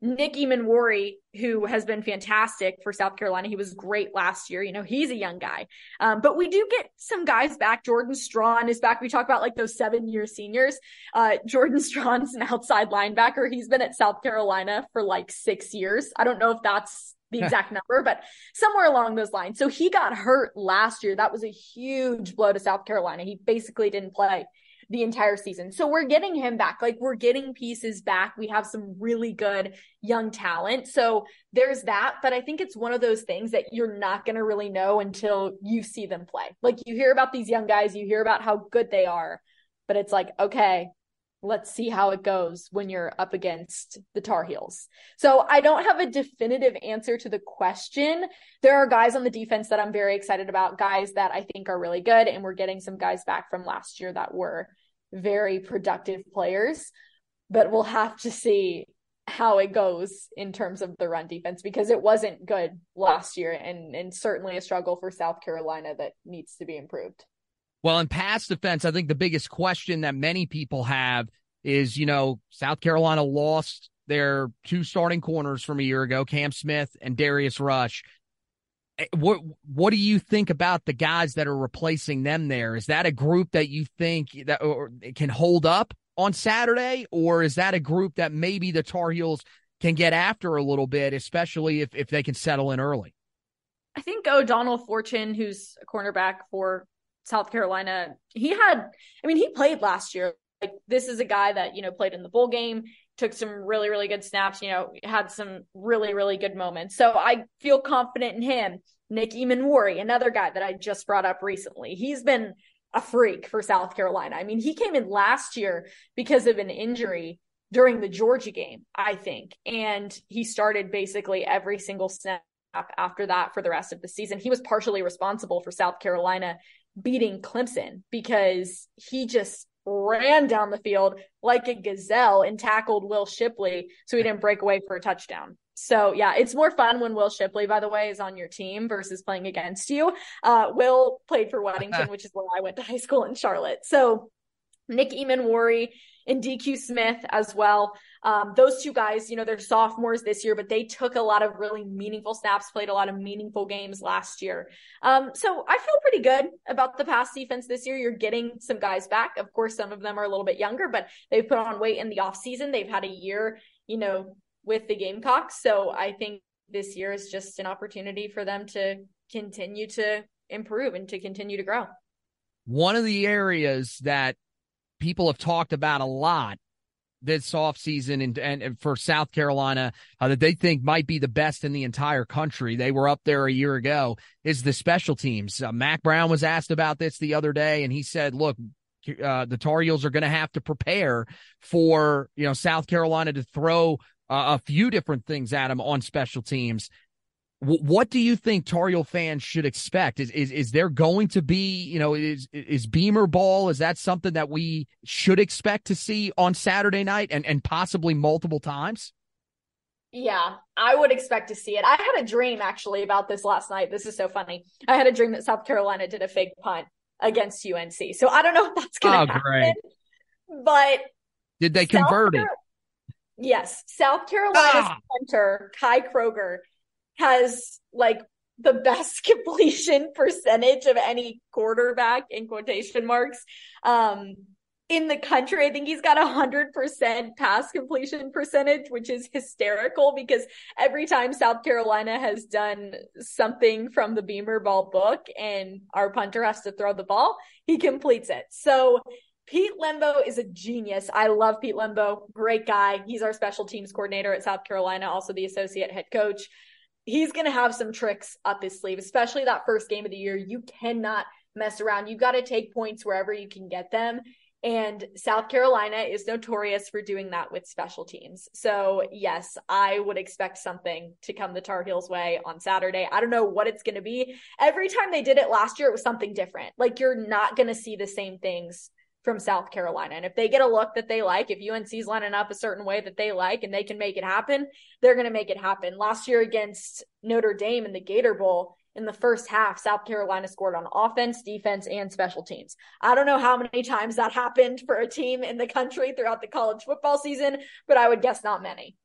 Nick Emmanwori, who has been fantastic for South Carolina. He was great last year. You know, he's a young guy. Um, but we do get some guys back. Jordan Strawn is back. We talk about like those seven year seniors. Uh, Jordan Strawn's an outside linebacker. He's been at South Carolina for like six years. I don't know if that's the exact number, but somewhere along those lines. So he got hurt last year. That was a huge blow to South Carolina. He basically didn't play the entire season. So we're getting him back. Like we're getting pieces back. We have some really good young talent. So there's that. But I think it's one of those things that you're not going to really know until you see them play. Like you hear about these young guys, you hear about how good they are, but it's like, okay, let's see how it goes when you're up against the Tar Heels. So I don't have a definitive answer to the question. There are guys on the defense that I'm very excited about, guys that I think are really good, and we're getting some guys back from last year that were very productive players. But we'll have to see how it goes in terms of the run defense because it wasn't good last year and and certainly a struggle for South Carolina that needs to be improved. Well, in pass defense, I think the biggest question that many people have is, you know, South Carolina lost their two starting corners from a year ago, Cam Smith and Darius Rush. Eh, what what do you think about the guys that are replacing them there? Is that a group that you think that can hold up on Saturday, or is that a group that maybe the Tar Heels can get after a little bit, especially if, if they can settle in early? I think O'Donnell Fortune, who's a cornerback for South Carolina, he had, I mean, he played last year. Like, this is a guy that, you know, played in the bowl game, took some really, really good snaps, you know, had some really, really good moments. So I feel confident in him. Nick Emmanwori, another guy that I just brought up recently. He's been a freak for South Carolina. I mean, he came in last year because of an injury during the Georgia game, I think. And he started basically every single snap after that for the rest of the season. He was partially responsible for South Carolina beating Clemson because he just ran down the field like a gazelle and tackled Will Shipley so he didn't break away for a touchdown. So yeah, it's more fun when Will Shipley, by the way, is on your team versus playing against you. Uh, Will played for Weddington, which is where I went to high school in Charlotte. So Nick Emmanwori and DQ Smith as well. Um, those two guys, you know, they're sophomores this year, but they took a lot of really meaningful snaps, played a lot of meaningful games last year. Um, so I feel pretty good about the pass defense this year. You're getting some guys back. Of course, some of them are a little bit younger, but they've put on weight in the offseason. They've had a year, you know, with the Gamecocks. So I think this year is just an opportunity for them to continue to improve and to continue to grow. One of the areas that people have talked about a lot this offseason and, and, and for South Carolina uh, that they think might be the best in the entire country. They were up there a year ago is the special teams. Uh, Mack Brown was asked about this the other day and he said, look, uh, the Tar Heels are going to have to prepare for, you know, South Carolina to throw uh, a few different things at them on special teams. What do you think Tar fans should expect? Is, is is there going to be, you know, is is Beamer ball? Is that something that we should expect to see on Saturday night and and possibly multiple times? Yeah, I would expect to see it. I had a dream actually about this last night. This is so funny. I had a dream that South Carolina did a fake punt against UNC. So I don't know if that's going to oh, happen. Great. But did they convert Car- it? Yes, South Carolina's ah. punter Kai Kroeger has like the best completion percentage of any quarterback in quotation marks um, in the country. I think he's got a hundred percent pass completion percentage, which is hysterical because every time South Carolina has done something from the Beamer ball book and our punter has to throw the ball, he completes it. So Pete Lembo is a genius. I love Pete Lembo. Great guy. He's our special teams coordinator at South Carolina, also the associate head coach. He's going to have some tricks up his sleeve, especially that first game of the year. You cannot mess around. You've got to take points wherever you can get them. And South Carolina is notorious for doing that with special teams. So, yes, I would expect something to come the Tar Heels way on Saturday. I don't know what it's going to be. Every time they did it last year, it was something different. Like, you're not going to see the same things from South Carolina. And if they get a look that they like, if UNC's lining up a certain way that they like and they can make it happen, they're going to make it happen. Last year against Notre Dame in the Gator Bowl, in the first half, South Carolina scored on offense, defense, and special teams. I don't know how many times that happened for a team in the country throughout the college football season, but I would guess not many.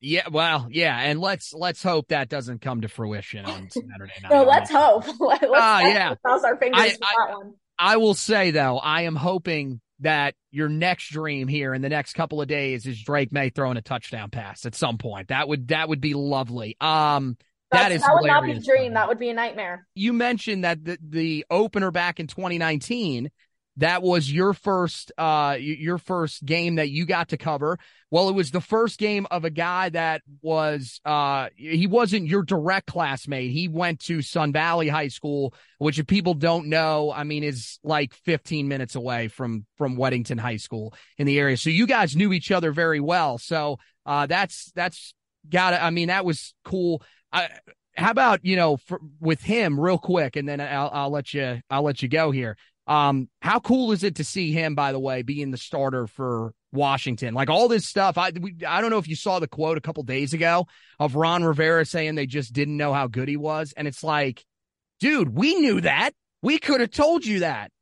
Yeah, well, yeah, and let's let's hope that doesn't come to fruition on Saturday night. no, let's hope. let's, uh, yeah, cross our fingers I, for I, that one. I will say though, I am hoping that your next dream here in the next couple of days is Drake Maye throwing a touchdown pass at some point. That would that would be lovely. Um That's, that is that would not be a dream. That would be a nightmare. You mentioned that the the opener back in 2019 that was your first uh your first game that you got to cover. Well it was the first game of a guy that was uh he wasn't your direct classmate. He went to sun valley high school which if people don't know i mean is like 15 minutes away from from weddington high school in the area. So you guys knew each other very well. So uh that's that's got i mean that was cool. I, how about you know for, with him real quick and then I'll, I'll let you i'll let you go here um, how cool is it to see him, by the way, being the starter for Washington. Like all this stuff. I we, I don't know if you saw the quote a couple days ago of Ron Rivera saying they just didn't know how good he was, and it's like, dude, we knew that. We could have told you that.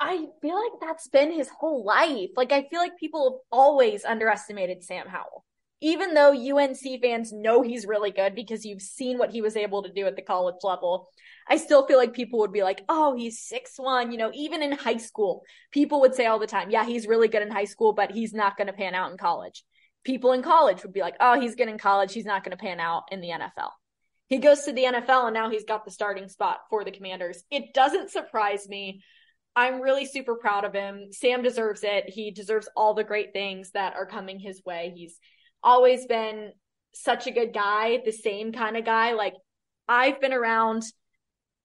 I feel like that's been his whole life. Like I feel like people have always underestimated Sam Howell. Even though UNC fans know he's really good because you've seen what he was able to do at the college level, I still feel like people would be like, "Oh, he's six one." You know, even in high school, people would say all the time, "Yeah, he's really good in high school, but he's not going to pan out in college." People in college would be like, "Oh, he's good in college, he's not going to pan out in the NFL." He goes to the NFL and now he's got the starting spot for the Commanders. It doesn't surprise me I'm really super proud of him. Sam deserves it. He deserves all the great things that are coming his way. He's always been such a good guy, the same kind of guy. Like I've been around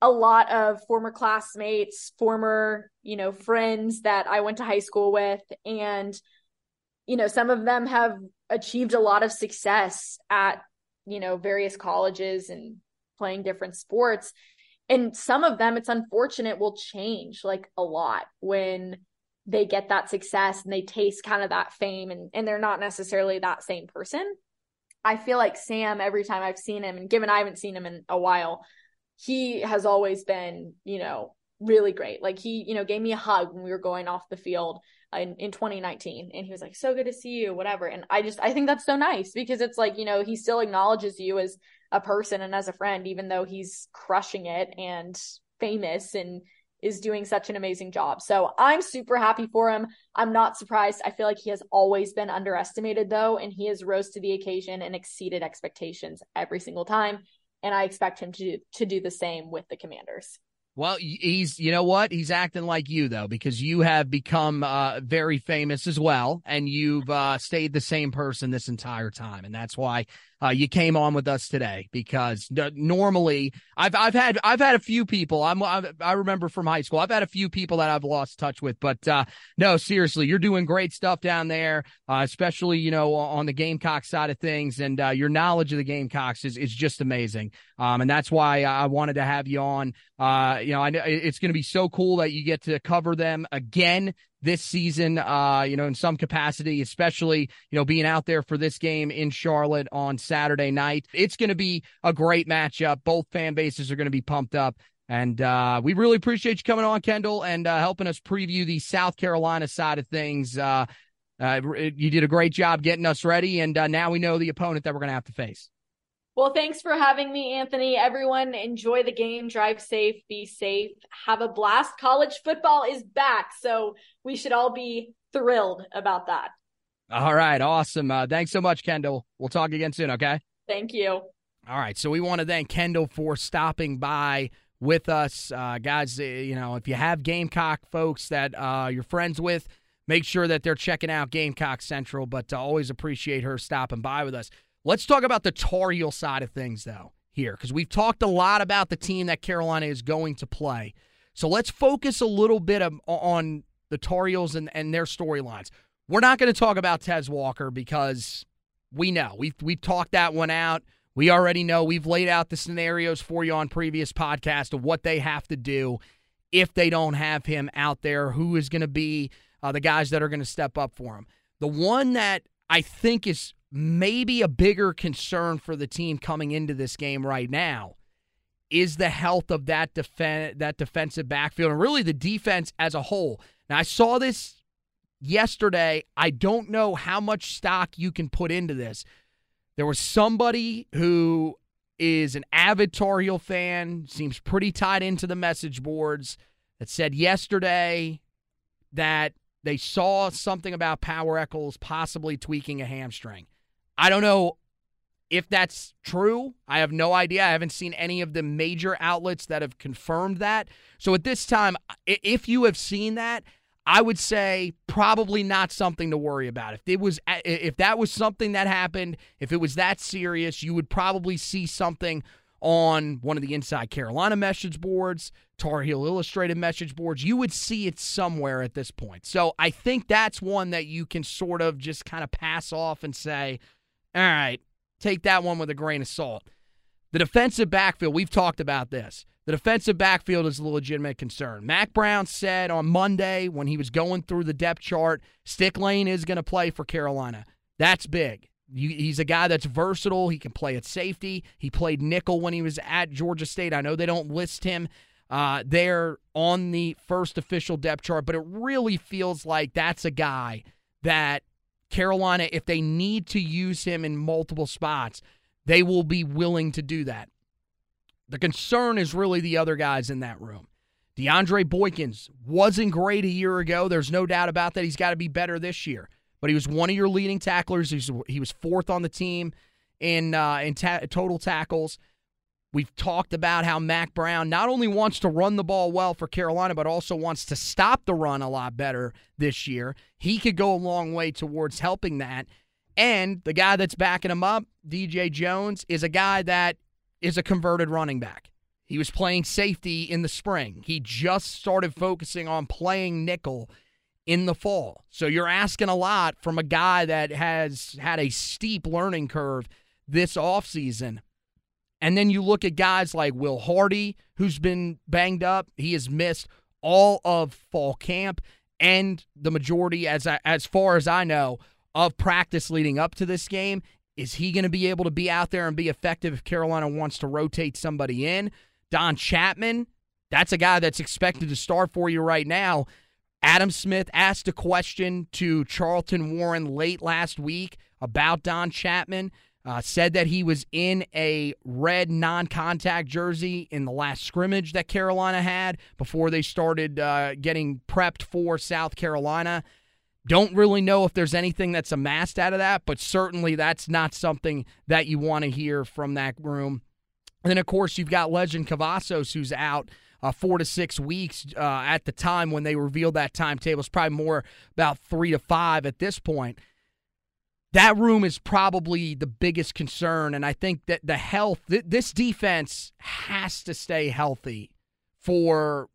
a lot of former classmates, former, you know, friends that I went to high school with and you know, some of them have achieved a lot of success at, you know, various colleges and playing different sports and some of them it's unfortunate will change like a lot when they get that success and they taste kind of that fame and, and they're not necessarily that same person. I feel like sam every time i've seen him and given i haven't seen him in a while he has always been you know really great. Like he you know gave me a hug when we were going off the field in, in 2019 and he was like so good to see you whatever. And i just i think that's so nice because it's like you know he still acknowledges you as a person and as a friend, even though he's crushing it and famous and is doing such an amazing job. So I'm super happy for him. I'm not surprised. I feel like he has always been underestimated though, and he has rose to the occasion and exceeded expectations every single time. And I expect him to to do the same with the Commanders. Well, he's, you know what? He's acting like you, though, because you have become uh, very famous as well, and you've uh, stayed the same person this entire time. And that's why uh, you came on with us today because normally I've I've had I've had a few people. I'm, i i remember from high school I've had a few people that I've lost touch with but uh, no seriously you're doing great stuff down there uh, especially you know on the Gamecock side of things and uh, your knowledge of the Gamecocks is is just amazing. Um, and that's why I wanted to have you on. Uh, you know I know it's going to be so cool that you get to cover them again this season, uh, you know, in some capacity, especially, you know, being out there for this game in Charlotte on Saturday night. It's going to be a great matchup. Both fan bases are going to be pumped up. And uh, we really appreciate you coming on, Kendall, and uh, helping us preview the South Carolina side of things. Uh, uh you did a great job getting us ready, and uh, now we know the opponent that we're going to have to face. Well, thanks for having me, Anthony. Everyone, enjoy the game, drive safe, be safe, have a blast. College football is back, so we should all be thrilled about that. All right, awesome. Uh, thanks so much, Kendall. We'll talk again soon, okay? Thank you. All right, so we want to thank Kendall for stopping by with us. Uh, guys, uh, you know, if you have Gamecock folks that uh, you're friends with, make sure that they're checking out Gamecock Central, but uh, always appreciate her stopping by with us. Let's talk about the Tar Heel side of things, though, here, because we've talked a lot about the team that Carolina is going to play. So let's focus a little bit of, on the Tar Heels and, and their storylines. We're not going to talk about Tez Walker because we know. We've, we've talked that one out. We already know. We've laid out the scenarios for you on previous podcasts of what they have to do if they don't have him out there, who is going to be uh, the guys that are going to step up for him. The one that I think is maybe a bigger concern for the team coming into this game right now is the health of that defen- that defensive backfield and really the defense as a whole. Now I saw this yesterday. I don't know how much stock you can put into this. There was somebody who is an Heel fan, seems pretty tied into the message boards, that said yesterday that they saw something about Power Echols possibly tweaking a hamstring. I don't know if that's true. I have no idea. I haven't seen any of the major outlets that have confirmed that. So at this time, if you have seen that, I would say probably not something to worry about. If it was if that was something that happened, if it was that serious, you would probably see something on one of the Inside Carolina message boards, Tar Heel Illustrated message boards. You would see it somewhere at this point. So I think that's one that you can sort of just kind of pass off and say, all right, take that one with a grain of salt. The defensive backfield, we've talked about this. the defensive backfield is a legitimate concern. Mack Brown said on Monday when he was going through the depth chart, Stick Lane is going to play for Carolina. That's big. he's a guy that's versatile. He can play at safety. He played nickel when he was at Georgia State. I know they don't list him uh, there on the first official depth chart, but it really feels like that's a guy that Carolina, if they need to use him in multiple spots, they will be willing to do that. The concern is really the other guys in that room. DeAndre Boykins wasn't great a year ago. There's no doubt about that. He's got to be better this year. But he was one of your leading tacklers. He was fourth on the team in uh, in ta- total tackles. We've talked about how Mack Brown not only wants to run the ball well for Carolina, but also wants to stop the run a lot better this year. He could go a long way towards helping that. And the guy that's backing him up, DJ Jones, is a guy that is a converted running back. He was playing safety in the spring. He just started focusing on playing nickel in the fall. So you're asking a lot from a guy that has had a steep learning curve this offseason. And then you look at guys like Will Hardy, who's been banged up. He has missed all of fall camp and the majority, as I, as far as I know, of practice leading up to this game. Is he going to be able to be out there and be effective if Carolina wants to rotate somebody in? Don Chapman, that's a guy that's expected to start for you right now. Adam Smith asked a question to Charlton Warren late last week about Don Chapman. Uh, said that he was in a red non contact jersey in the last scrimmage that Carolina had before they started uh, getting prepped for South Carolina. Don't really know if there's anything that's amassed out of that, but certainly that's not something that you want to hear from that room. And then, of course, you've got Legend Cavazos, who's out uh, four to six weeks uh, at the time when they revealed that timetable. It's probably more about three to five at this point. That room is probably the biggest concern. And I think that the health, th- this defense has to stay healthy for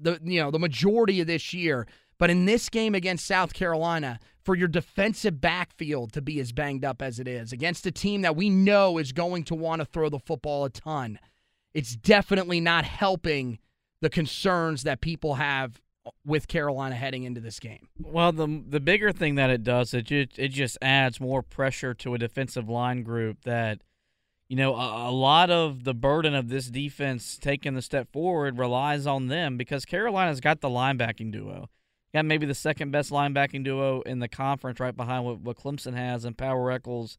the you know the majority of this year but in this game against South Carolina, for your defensive backfield to be as banged up as it is against a team that we know is going to want to throw the football a ton, it's definitely not helping the concerns that people have with Carolina heading into this game. Well, the the bigger thing that it does it just, it just adds more pressure to a defensive line group that you know a, a, lot of the burden of this defense taking the step forward relies on them because Carolina's got the linebacking duo got maybe the second best linebacking duo in the conference, right behind what, what Clemson has and Power Echols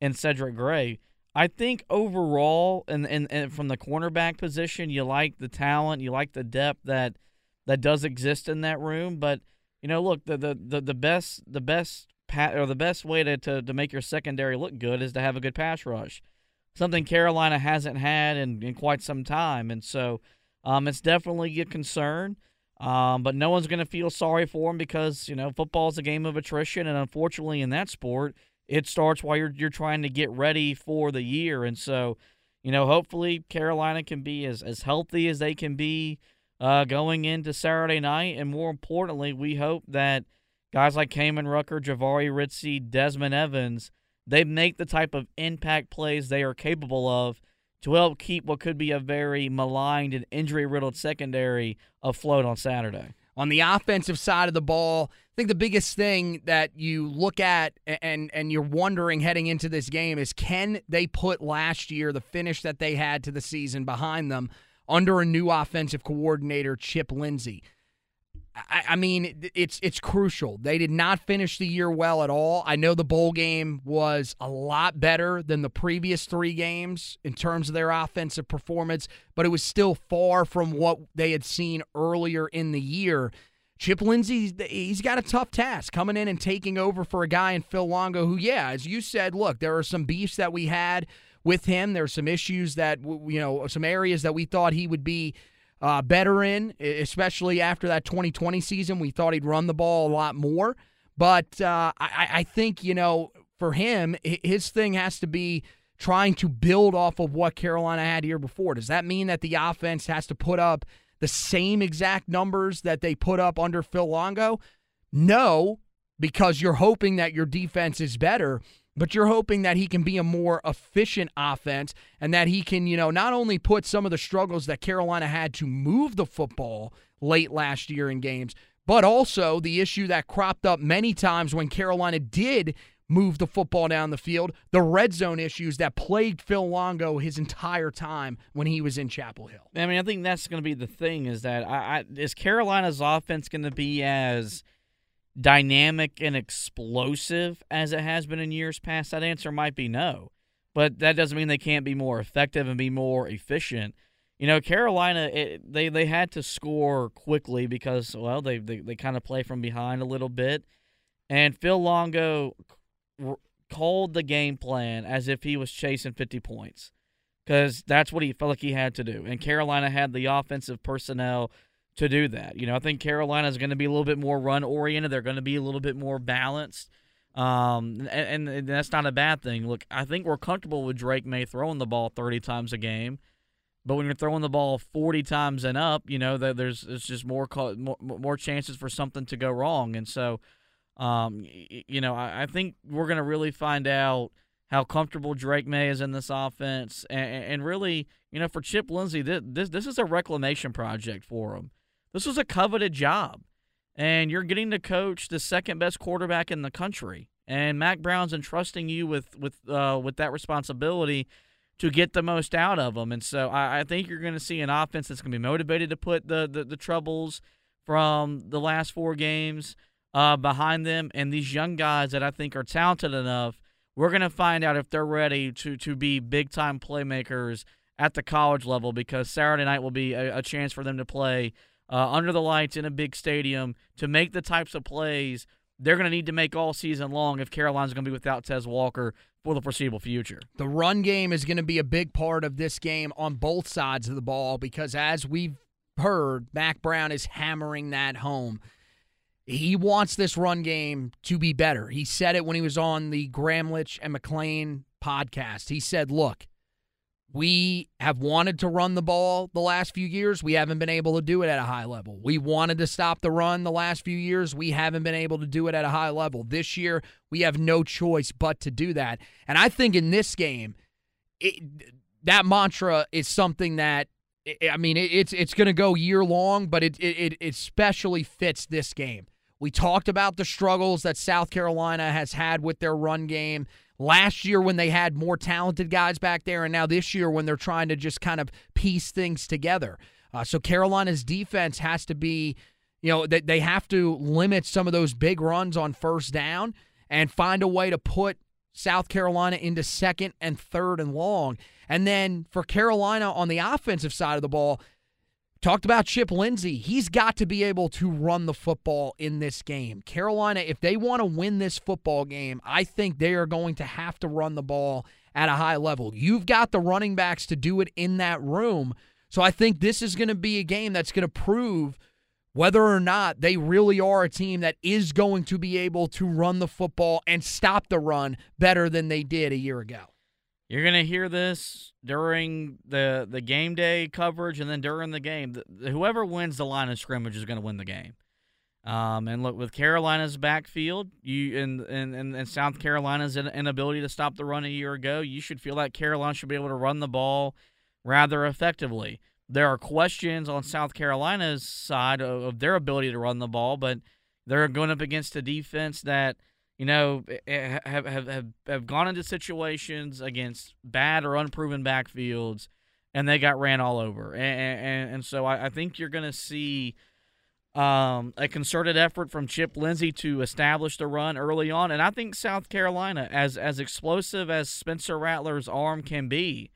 and Cedric Gray. I think overall, and, and, and from the cornerback position, you like the talent, you like the depth that that does exist in that room. But you know, look, the the the, the best the best pat or the best way to, to to make your secondary look good is to have a good pass rush, something Carolina hasn't had in, in quite some time, and so um, it's definitely a concern. Um, but no one's going to feel sorry for him because you know football is a game of attrition, and unfortunately, in that sport, it starts while you're you're trying to get ready for the year. And so, you know, hopefully Carolina can be as as healthy as they can be uh, going into Saturday night, and more importantly, we hope that guys like Kaimon Rucker, Jahvaree Ritzie, Desmond Evans, they make the type of impact plays they are capable of to help keep what could be a very maligned and injury riddled secondary afloat on Saturday. On the offensive side of the ball, I think the biggest thing that you look at and and you're wondering heading into this game is can they put last year the finish that they had to the season behind them under a new offensive coordinator Chip Lindsey. I, I, mean, it's it's crucial. They did not finish the year well at all. I know the bowl game was a lot better than the previous three games in terms of their offensive performance, but it was still far from what they had seen earlier in the year. Chip Lindsey, he's got a tough task coming in and taking over for a guy in Phil Longo, who, yeah, as you said, look, there are some beefs that we had with him. There's some issues that, you know, some areas that we thought he would be uh, better in, especially after that 2020 season. We thought he'd run the ball a lot more. But uh, I, I think, you know, for him, his thing has to be trying to build off of what Carolina had here before. Does that mean that the offense has to put up the same exact numbers that they put up under Phil Longo? No, because you're hoping that your defense is better. But you're hoping that he can be a more efficient offense and that he can, you know, not only put some of the struggles that Carolina had to move the football late last year in games, but also the issue that cropped up many times when Carolina did move the football down the field, the red zone issues that plagued Phil Longo his entire time when he was in Chapel Hill. I mean, I think that's going to be the thing is that I, I is Carolina's offense going to be as dynamic and explosive as it has been in years past? That answer might be no. But that doesn't mean they can't be more effective and be more efficient. You know, Carolina, it, they they had to score quickly because well, they they, they kind of play from behind a little bit, and Phil Longo r- called the game plan as if he was chasing 50 points because that's what he felt like he had to do. And Carolina had the offensive personnel to do that. You know, I think Carolina is going to be a little bit more run oriented. They're going to be a little bit more balanced. Um, and, and, that's not a bad thing. Look, I think we're comfortable with Drake Maye throwing the ball 30 times a game. But when you're throwing the ball 40 times and up, you know that there's it's just more, more more chances for something to go wrong. And so, um, you know, I, I think we're going to really find out how comfortable Drake Maye is in this offense, and, and really, you know, for Chip Lindsey, this, this this is a reclamation project for him. This was a coveted job, and you're getting to coach the second best quarterback in the country. And Mack Brown's entrusting you with with uh, with that responsibility to get the most out of them. And so I, I think you're going to see an offense that's going to be motivated to put the, the, the troubles from the last four games uh, behind them. And these young guys that I think are talented enough, we're going to find out if they're ready to to be big time playmakers at the college level because Saturday night will be a, a chance for them to play uh, under the lights in a big stadium to make the types of plays they're going to need to make all season long if Carolina's going to be without Tez Walker for the foreseeable future. The run game is going to be a big part of this game on both sides of the ball because, as we've heard, Mack Brown is hammering that home. He wants this run game to be better. He said it when he was on the Gramlich and McClain podcast. He said, Look, we have wanted to run the ball the last few years. We haven't been able to do it at a high level. We wanted to stop the run the last few years. We haven't been able to do it at a high level. This year, we have no choice but to do that. And I think in this game, it, that mantra is something that I mean, it's it's going to go year long, but it, it it especially fits this game. We talked about the struggles that South Carolina has had with their run game last year when they had more talented guys back there, and now this year when they're trying to just kind of piece things together. Uh, so Carolina's defense has to be, you know, they, they have to limit some of those big runs on first down and find a way to put South Carolina into second and third and long. And then for Carolina on the offensive side of the ball, Talked about Chip Lindsey. He's got to be able to run the football in this game. Carolina, if they want to win this football game, I think they are going to have to run the ball at a high level. You've got the running backs to do it in that room. So I think this is going to be a game that's going to prove whether or not they really are a team that is going to be able to run the football and stop the run better than they did a year ago. You're gonna hear this during the the game day coverage, and then during the game. The, whoever wins the line of scrimmage is gonna win the game. Um, and look, with Carolina's backfield, you and and, and, South Carolina's inability to stop the run a year ago, you should feel like Carolina should be able to run the ball rather effectively. There are questions on South Carolina's side of, of their ability to run the ball, but they're going up against a defense that – you know, eh, eh, have, have, have, have gone into situations against bad or unproven backfields, and they got ran all over. And, and, and so I, I think you're going to see um, a concerted effort from Chip Lindsey to establish the run early on. And I think South Carolina, as as explosive as Spencer Rattler's arm can be,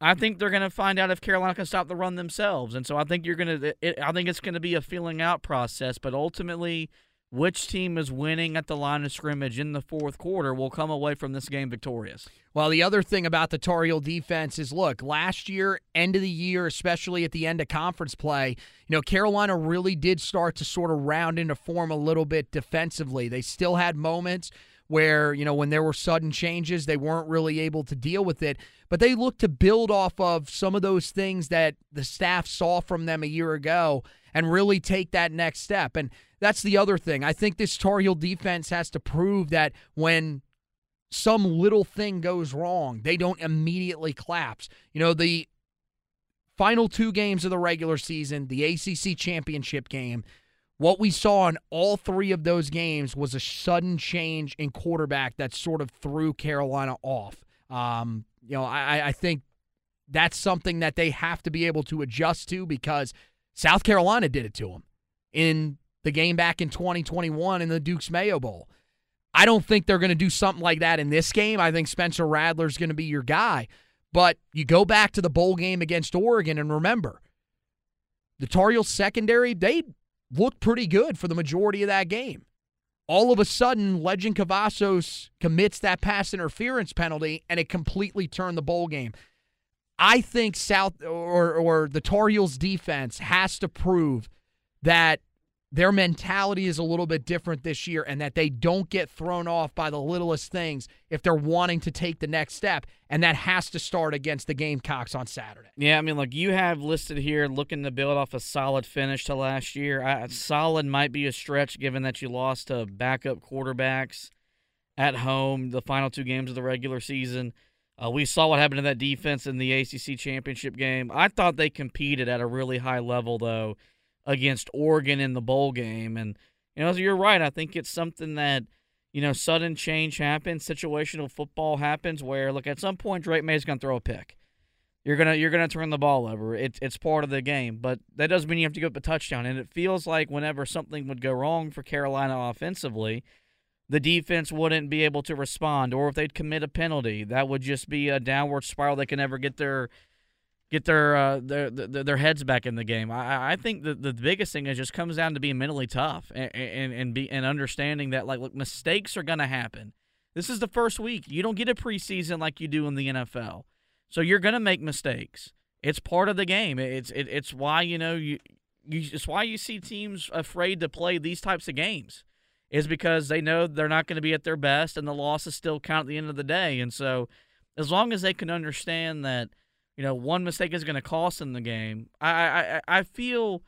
I think they're going to find out if Carolina can stop the run themselves. And so I think you're going to. I think it's going to be a feeling out process, but ultimately which team is winning at the line of scrimmage in the fourth quarter will come away from this game victorious. Well, the other thing about the Tar Heel defense is look, last year, end of the year, especially at the end of conference play, you know, Carolina really did start to sort of round into form a little bit defensively. They still had moments where, you know, when there were sudden changes, they weren't really able to deal with it. But they looked to build off of some of those things that the staff saw from them a year ago and really take that next step. And that's the other thing. I think this Tar Heel defense has to prove that when some little thing goes wrong, they don't immediately collapse. You know, the final two games of the regular season, the ACC championship game, what we saw in all three of those games was a sudden change in quarterback that sort of threw Carolina off. Um, you know, I, I think that's something that they have to be able to adjust to because South Carolina did it to them in the game back in 2021 in the Duke's Mayo Bowl. I don't think they're going to do something like that in this game. I think Spencer Rattler's going to be your guy. But you go back to the bowl game against Oregon and remember, the Tar Heels secondary, they looked pretty good for the majority of that game. All of a sudden, Legend Cavazos commits that pass interference penalty, and it completely turned the bowl game. I think South or or the Tar Heels defense has to prove that their mentality is a little bit different this year and that they don't get thrown off by the littlest things if they're wanting to take the next step. And that has to start against the Gamecocks on Saturday. Yeah, I mean, look, you have listed here looking to build off a solid finish to last year. I, solid might be a stretch given that you lost to backup quarterbacks at home the final two games of the regular season. Uh, we saw what happened to that defense in the ACC championship game. I thought they competed at a really high level, though against Oregon in the bowl game. And, you know, you're right. I think it's something that, you know, sudden change happens, situational football happens where, look, at some point Drake Maye's going to throw a pick. You're gonna you're gonna turn the ball over. It's it's part of the game, but that doesn't mean you have to go up a touchdown. And it feels like whenever something would go wrong for Carolina offensively, the defense wouldn't be able to respond, or if they'd commit a penalty, that would just be a downward spiral. They can never get their get their uh, their, their, their heads back in the game. I, I think the the biggest thing is just comes down to being mentally tough and and and, be, and understanding that like look mistakes are gonna happen. This is the first week. You don't get a preseason like you do in the NFL, so you're gonna make mistakes. It's part of the game. It's it, it's why you know you, you it's why you see teams afraid to play these types of games. Is because they know they're not going to be at their best, and the losses still count at the end of the day. And so, as long as they can understand that you know, one mistake is going to cost them the game. I, I I feel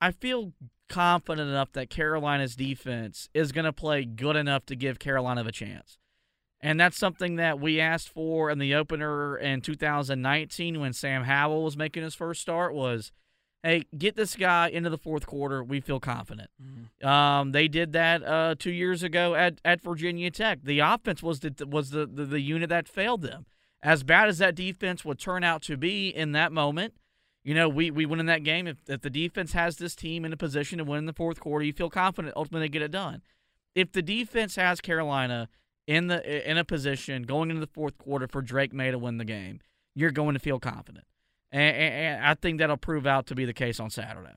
I feel confident enough that Carolina's defense is going to play good enough to give Carolina a chance. And that's something that we asked for in the opener in 2019 when Sam Howell was making his first start was, hey, get this guy into the fourth quarter. We feel confident. Mm-hmm. Um, they did that uh, two years ago at, at Virginia Tech. The offense was the was the, the, the unit that failed them as bad as that defense would turn out to be in that moment, you know, we, we win in that game. If, if the defense has this team in a position to win in the fourth quarter, you feel confident ultimately get it done. If the defense has Carolina in the in a position going into the fourth quarter for Drake Maye to win the game, you're going to feel confident. And, and, and I think that'll prove out to be the case on Saturday.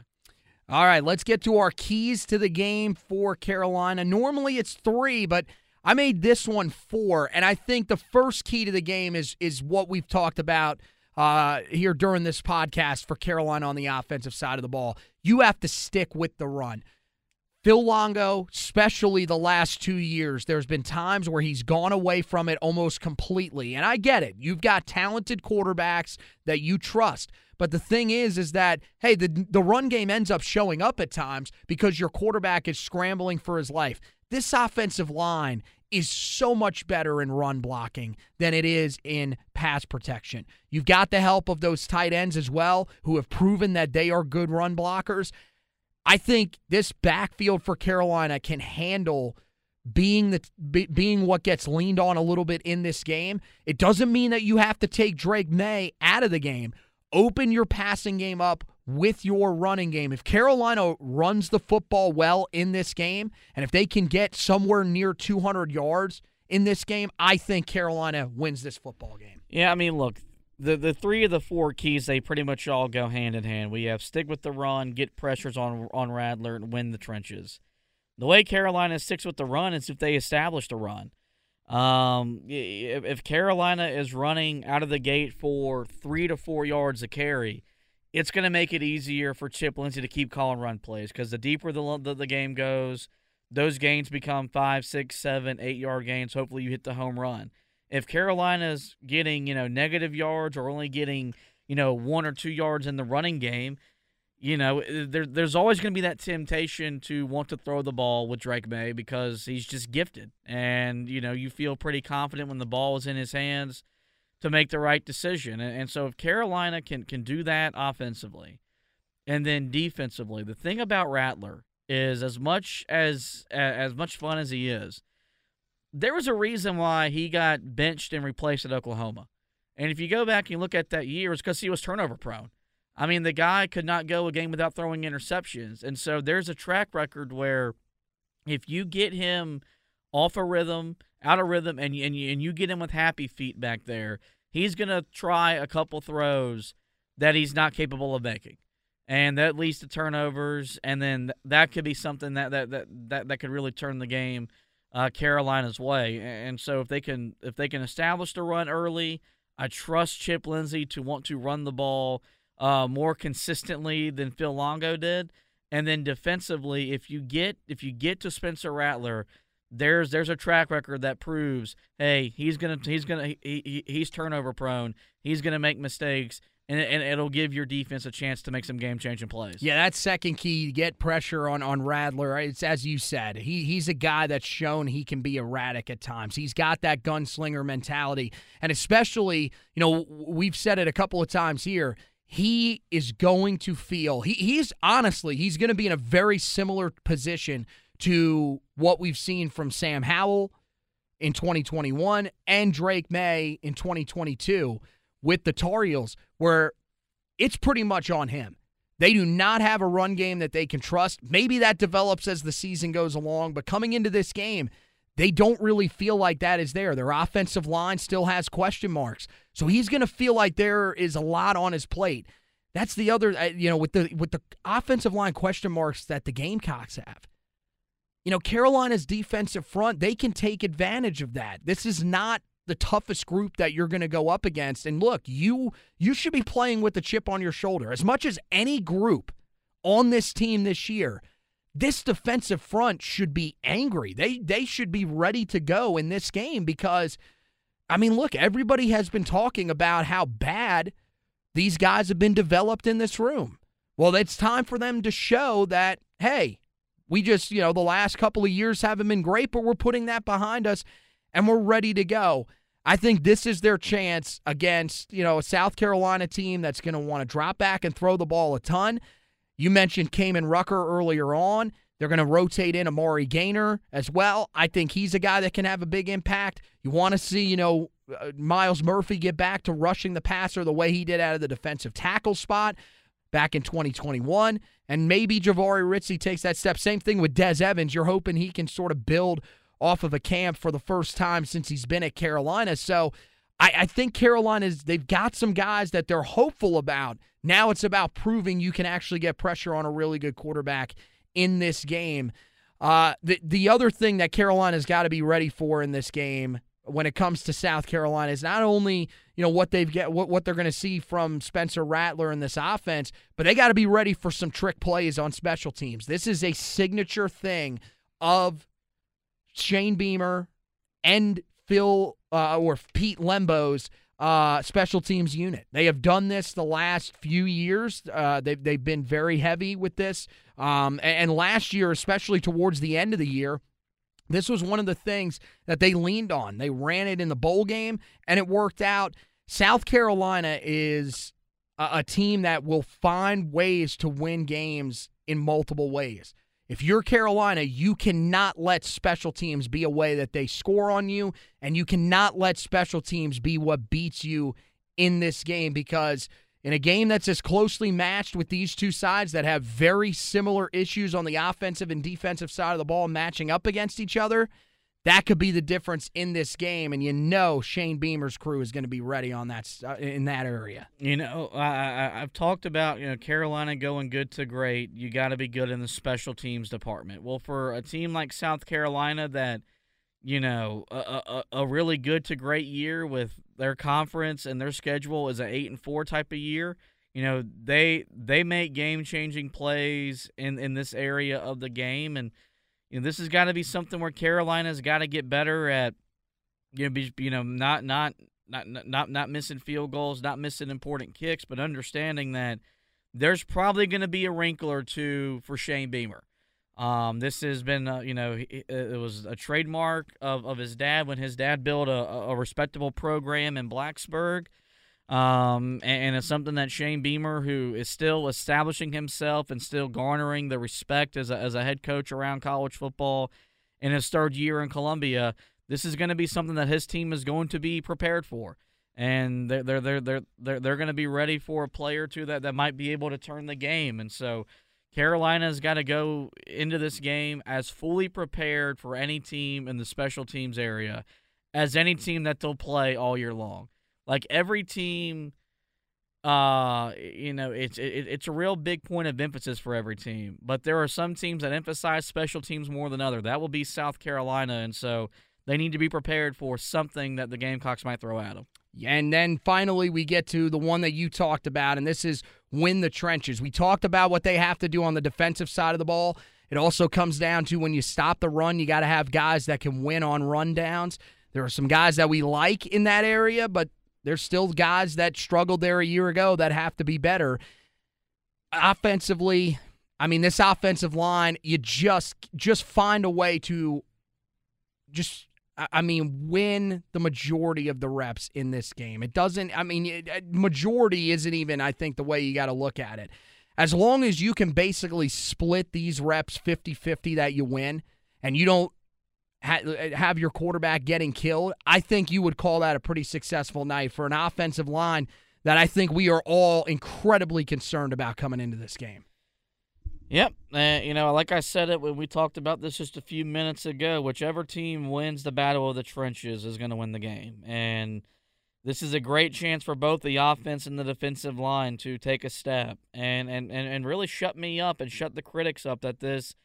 All right, let's get to our keys to the game for Carolina. Normally it's three, but – I made this one four, and I think the first key to the game is is what we've talked about uh, here during this podcast for Carolina on the offensive side of the ball. You have to stick with the run. Phil Longo, especially the last two years, there's been times where he's gone away from it almost completely. And I get it. You've got talented quarterbacks that you trust. But the thing is, is that, hey, the, the run game ends up showing up at times because your quarterback is scrambling for his life. This offensive line is so much better in run blocking than it is in pass protection. You've got the help of those tight ends as well, who have proven that they are good run blockers. I think this backfield for Carolina can handle being the being what gets leaned on a little bit in this game. It doesn't mean that you have to take Drake Maye out of the game. Open your passing game up with your running game. If Carolina runs the football well in this game, and if they can get somewhere near 200 yards in this game, I think Carolina wins this football game. Yeah, I mean, look, the the three of the four keys they pretty much all go hand in hand. We have stick with the run, get pressures on on Rattler, and win the trenches. The way Carolina sticks with the run is if they establish the run. Um, if, Carolina is running out of the gate for three to four yards a carry, it's going to make it easier for Chip Lindsey to keep calling run plays because the deeper the, the, the game goes, those gains become five, six, seven, eight yard gains. Hopefully, you hit the home run. If Carolina's getting you know negative yards or only getting you know one or two yards in the running game, you know, eh, there, there's always going to be that temptation to want to throw the ball with Drake Maye because he's just gifted. And, you know, you feel pretty confident when the ball is in his hands to make the right decision. And, and so if Carolina can, can do that offensively and then defensively, the thing about Rattler is as much as as much fun as he is, there was a reason why he got benched and replaced at Oklahoma. And if you go back and look at that year, it's because he was turnover prone. I mean, the guy could not go a game without throwing interceptions. And so there's a track record where if you get him off a rhythm, out of rhythm, and, and, you, and you get him with happy feet back there, he's going to try a couple throws that he's not capable of making. And that leads to turnovers, and then that could be something that that that that, that could really turn the game uh, Carolina's way. And so if they can if they can establish the run early, I trust Chip Lindsey to want to run the ball uh, more consistently than Phil Longo did. And then defensively, if you get if you get to Spencer Rattler, there's there's a track record that proves, hey, he's gonna he's gonna he, he, he's turnover prone. He's gonna make mistakes and, and it'll give your defense a chance to make some game changing plays. Yeah, that's second key. Get pressure on on Rattler. It's as you said. He he's a guy that's shown he can be erratic at times. He's got that gunslinger mentality, and especially you know we've said it a couple of times here. He is going to feel he he's honestly he's going to be in a very similar position to what we've seen from Sam Howell in 2021 and Drake Maye in 2022 with the Tar Heels, where it's pretty much on him. They do not have a run game that they can trust. Maybe that develops as the season goes along, but coming into this game, they don't really feel like that is there. Their offensive line still has question marks. So he's going to feel like there is a lot on his plate. That's the other uh, you know with the with the offensive line question marks that the Gamecocks have. You know, Carolina's defensive front, they can take advantage of that. This is not the toughest group that you're going to go up against. And look, you you should be playing with the chip on your shoulder. As much as any group on this team this year, this defensive front should be angry. They they should be ready to go in this game because I mean, look, everybody has been talking about how bad these guys have been developed in this room. Well, it's time for them to show that hey, we just, you know, the last couple of years haven't been great, but we're putting that behind us and we're ready to go. I think this is their chance against, you know, a South Carolina team that's going to want to drop back and throw the ball a ton. You mentioned Kaimon Rucker earlier on. They're going to rotate in Amari Gainer as well. I think he's a guy that can have a big impact. You want to see, you know, uh, Myles Murphy get back to rushing the passer the way he did out of the defensive tackle spot back in 2021. And maybe Jahvaree Ritzie takes that step. Same thing with Des Evans. You're hoping he can sort of build off of a camp for the first time since he's been at Carolina. So I, I think Carolina's they've got some guys that they're hopeful about. Now it's about proving you can actually get pressure on a really good quarterback in this game. Uh, the the other thing that Carolina's got to be ready for in this game when it comes to South Carolina is not only you know what they've get what, what they're going to see from Spencer Rattler in this offense, but they got to be ready for some trick plays on special teams. This is a signature thing of Shane Beamer and Phil uh, or Pete Lembo's uh, special teams unit. They have done this the last few years. Uh, they've they've been very heavy with this. Um, and, and last year, especially towards the end of the year, this was one of the things that they leaned on. They ran it in the bowl game, and it worked out. South Carolina is a, a team that will find ways to win games in multiple ways. If you're Carolina, you cannot let special teams be a way that they score on you, and you cannot let special teams be what beats you in this game because in a game that's as closely matched with these two sides that have very similar issues on the offensive and defensive side of the ball matching up against each other, that could be the difference in this game, and you know Shane Beamer's crew is going to be ready on that uh, in that area. You know, I, have talked about you know Carolina going good to great. You got to be good in the special teams department. Well, for a team like South Carolina that you know a, a, a really good to great year with their conference and their schedule is an eight and four type of year. You know they they make game changing plays in in this area of the game and you know, this has got to be something where Carolina's got to get better at, you know, be, you know, not not not not not missing field goals, not missing important kicks, but understanding that there's probably going to be a wrinkle or two for Shane Beamer. Um, this has been, uh, you know, it, it, was a trademark of, of his dad when his dad built a, a respectable program in Blacksburg. Um, and, and, it's something that Shane Beamer, who is still establishing himself and still garnering the respect as a, as a head coach around college football in his third year in Columbia, this is going to be something that his team is going to be prepared for and they're they're they're they're they're, they're going to be ready for a player too that that might be able to turn the game. And so Carolina's got to go into this game as fully prepared for any team in the special teams area as any team that they'll play all year long. Like every team uh you know it's it, it's a real big point of emphasis for every team but there are some teams that emphasize special teams more than other that will be south carolina and so they need to be prepared for something that the gamecocks might throw at them and then finally, we get to the one that you talked about, and this is win the trenches. We talked about what they have to do on the defensive side of the ball. It also comes down to when you stop the run, you got to have guys that can win on rundowns. There are some guys that we like in that area, but there's still guys that struggled there a year ago that have to be better. Offensively, I mean, this offensive line, you just just find a way to just I mean, win the majority of the reps in this game. It doesn't, I mean, majority isn't even, I think, the way you got to look at it. As long as you can basically split these reps 50 50 that you win and you don't have your quarterback getting killed, I think you would call that a pretty successful night for an offensive line that I think we are all incredibly concerned about coming into this game. Yep. Uh, you know, like I said it when we talked about this just a few minutes ago, whichever team wins the battle of the trenches is going to win the game. And this is a great chance for both the offense and the defensive line to take a step and, and, and, and really shut me up and shut the critics up that this,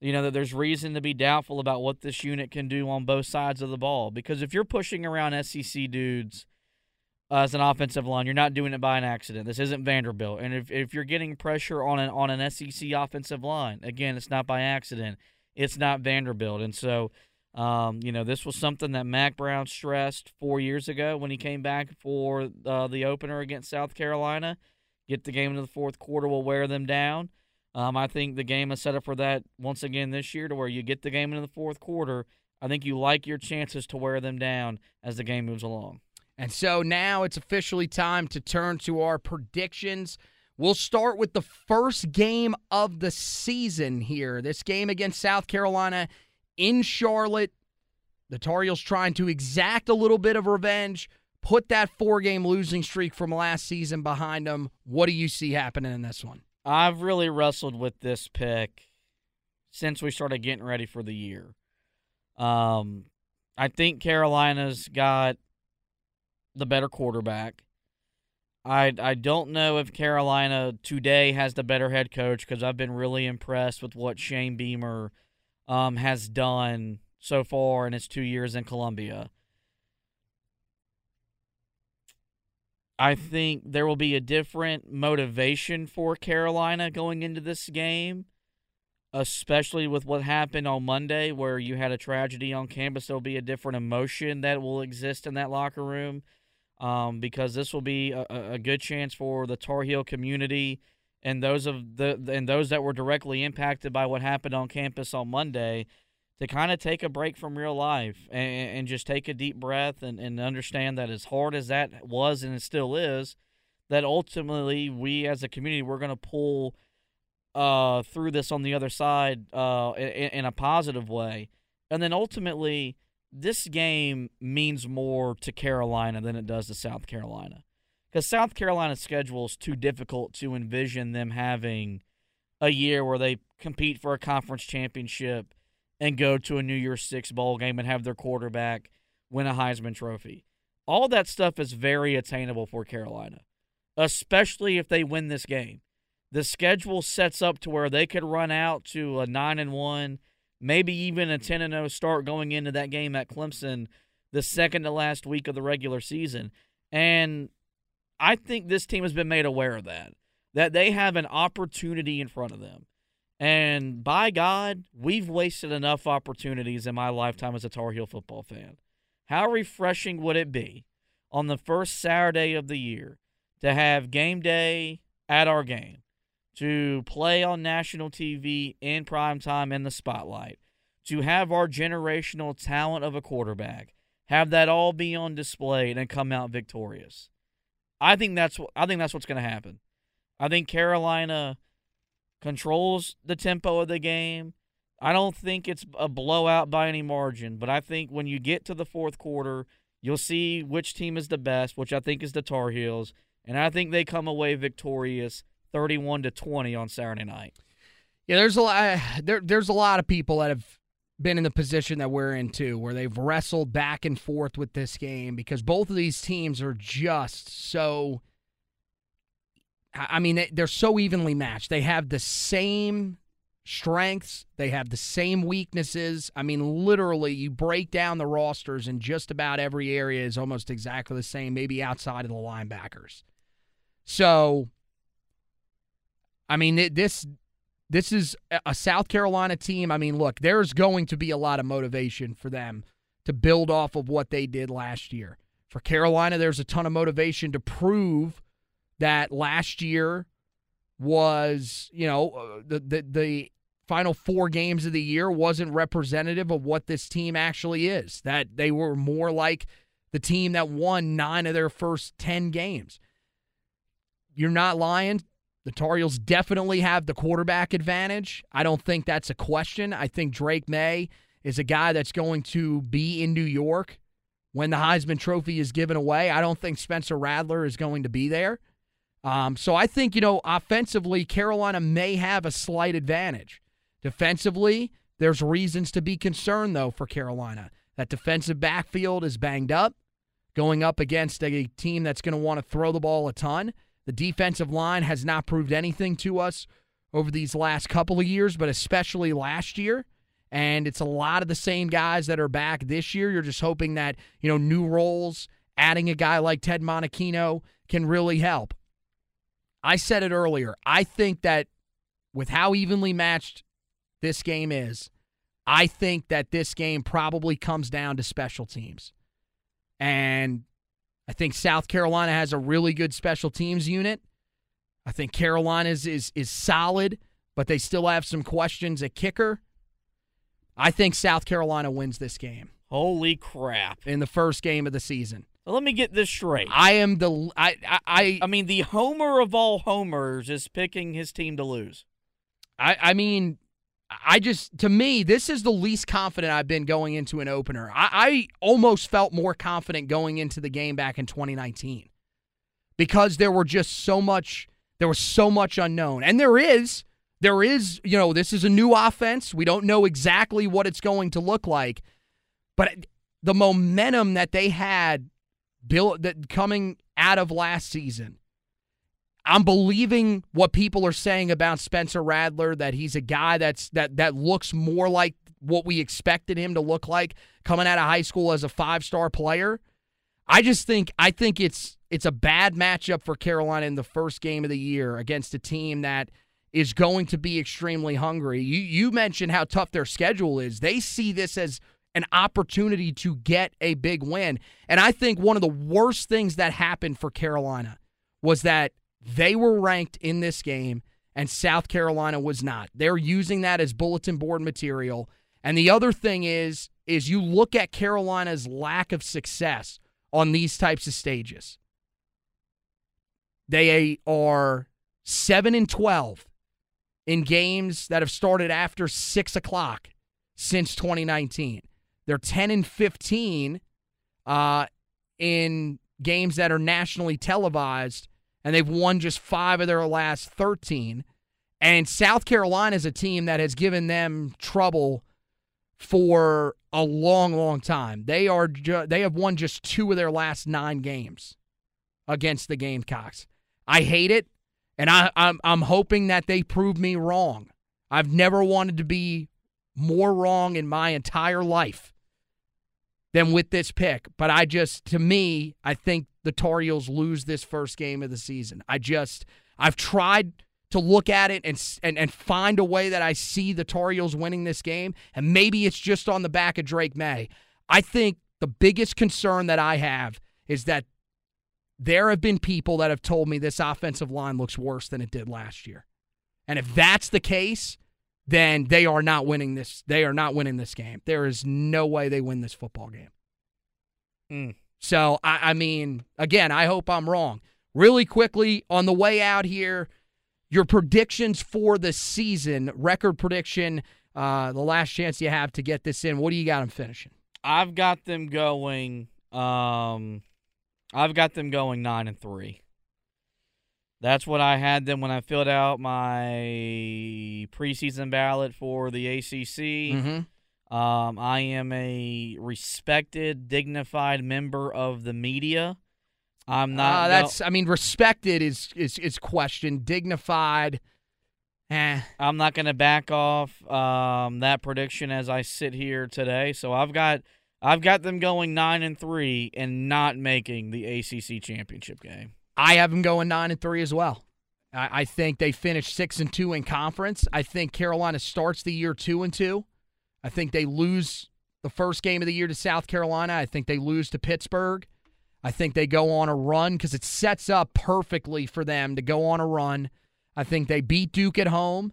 you know, that there's reason to be doubtful about what this unit can do on both sides of the ball. Because if you're pushing around SEC dudes – as an offensive line. You're not doing it by an accident. This isn't Vanderbilt. And if, if you're getting pressure on an on an SEC offensive line, again, it's not by accident. It's not Vanderbilt. And so, um, you know, this was something that Mack Brown stressed four years ago when he came back for uh, the opener against South Carolina. Get the game into the fourth quarter will wear them down. Um, I think the game is set up for that once again this year, to where you get the game into the fourth quarter. I think you like your chances to wear them down as the game moves along. And so now it's officially time to turn to our predictions. We'll start with the first game of the season here. This game against South Carolina in Charlotte. The Tar Heels trying to exact a little bit of revenge, put that four game losing streak from last season behind them. What do you see happening in this one? I've really wrestled with this pick since we started getting ready for the year. Um, I think Carolina's got the better quarterback. I I don't know if Carolina today has the better head coach because I've been really impressed with what Shane Beamer um, has done so far in his two years in Columbia. I think there will be a different motivation for Carolina going into this game, especially with what happened on Monday, where you had a tragedy on campus. There'll be a different emotion that will exist in that locker room um, because this will be a, a, good chance for the Tar Heel community and those of the and those that were directly impacted by what happened on campus on Monday to kind of take a break from real life and, and just take a deep breath and, and understand that as hard as that was and it still is, that ultimately we as a community we're going to pull uh, through this on the other side uh, in, in a positive way, and then ultimately this game means more to Carolina than it does to South Carolina. Because South Carolina's schedule is too difficult to envision them having a year where they compete for a conference championship and go to a New Year's Six bowl game and have their quarterback win a Heisman Trophy. All that stuff is very attainable for Carolina, especially if they win this game. The schedule sets up to where they could run out to a 9 and 1 maybe even a 10 and 0 start going into that game at Clemson the second to last week of the regular season. And I think this team has been made aware of that, that they have an opportunity in front of them. And by God, we've wasted enough opportunities in my lifetime as a Tar Heel football fan. How refreshing would it be on the first Saturday of the year to have game day at our game? to play on national TV in prime time in the spotlight, to have our generational talent of a quarterback, have that all be on display and come out victorious. I think that's what I think that's what's going to happen. I think Carolina controls the tempo of the game. I don't think it's a blowout by any margin, but I think when you get to the fourth quarter, you'll see which team is the best, which I think is the Tar Heels, and I think they come away victorious 31 to 20 on Saturday night. Yeah, there's a lot there there's a lot of people that have been in the position that we're in too, where they've wrestled back and forth with this game because both of these teams are just so. I mean, they're so evenly matched. They have the same strengths, they have the same weaknesses. I mean, literally, you break down the rosters, and just about every area is almost exactly the same, maybe outside of the linebackers. So, I mean, this this is a South Carolina team. I mean, look, there's going to be a lot of motivation for them to build off of what they did last year. For Carolina, there's a ton of motivation to prove that last year was, you know, uh, the the, the final four games of the year wasn't representative of what this team actually is. That they were more like the team that won nine of their first 10 games. You're not lying. The Tar Heels definitely have the quarterback advantage. I don't think that's a question. I think Drake Maye is a guy that's going to be in New York when the Heisman Trophy is given away. I don't think Spencer Rattler is going to be there. Um, so I think, you know, offensively, Carolina may have a slight advantage. Defensively, there's reasons to be concerned, though, for Carolina. That defensive backfield is banged up, going up against a team that's going to want to throw the ball a ton. The defensive line has not proved anything to us over these last couple of years, but especially last year. And it's a lot of the same guys that are back this year. You're just hoping that, you know, new roles, adding a guy like Ted Monachino can really help. I said it earlier. I think that with how evenly matched this game is, I think that this game probably comes down to special teams. And I think South Carolina has a really good special teams unit. I think Carolina is, is, is solid, but they still have some questions at kicker. I think South Carolina wins this game. Holy crap. In the first game of the season. Let me get this straight. I am the I, I I mean the homer of all homers is picking his team to lose. I I mean I just, to me, this is the least confident I've been going into an opener. I, I, almost felt more confident going into the game back in 2019 because there were just so much, there was so much unknown. And there is, there is, you know, this is a new offense. We don't know exactly what it's going to look like, but the momentum that they had built that coming out of last season I'm believing what people are saying about Spencer Rattler that he's a guy that's that that looks more like what we expected him to look like coming out of high school as a five-star player. I just think I think it's it's a bad matchup for Carolina in the first game of the year against a team that is going to be extremely hungry. You you mentioned how tough their schedule is. They see this as an opportunity to get a big win. And I think one of the worst things that happened for Carolina was that they were ranked in this game, and South Carolina was not. They're using that as bulletin board material. And the other thing is, is you look at Carolina's lack of success on these types of stages. They are seven and twelve in games that have started after six o'clock since 2019. They're 10 and 15 uh, in games that are nationally televised and they've won just five of their last 13. And South Carolina is a team that has given them trouble for a long, long time. They are ju- they have won just two of their last nine games against the Gamecocks. I hate it, and I, I'm I'm hoping that they prove me wrong. I've never wanted to be more wrong in my entire life than with this pick. But I just, to me, I think the Tar Heels lose this first game of the season. I just, I've tried to look at it and, and and find a way that I see the Tar Heels winning this game, and maybe it's just on the back of Drake Maye. I think the biggest concern that I have is that there have been people that have told me this offensive line looks worse than it did last year. And if that's the case, then they are not winning this. They are not winning this game. There is no way they win this football game. Mm. So I, I mean, again, I hope I'm wrong. Really quickly on the way out here, your predictions for the season, record prediction, uh, the last chance you have to get this in. What do you got them finishing? I've got them going. Um, I've got them going nine and three. That's what I had them when I filled out my preseason ballot for the ACC. Mm-hmm. Um, I am a respected, dignified member of the media. I'm not. Uh, that's. I mean, respected is is is questioned. Dignified. Eh. I'm not going to back off um, that prediction as I sit here today. So I've got I've got them going nine and three and not making the ACC championship game. I have them going nine and three as well. I, I think they finish six and two in conference. I think Carolina starts the year two and two. I think they lose the first game of the year to South Carolina. I think they lose to Pittsburgh. I think they go on a run because it sets up perfectly for them to go on a run. I think they beat Duke at home.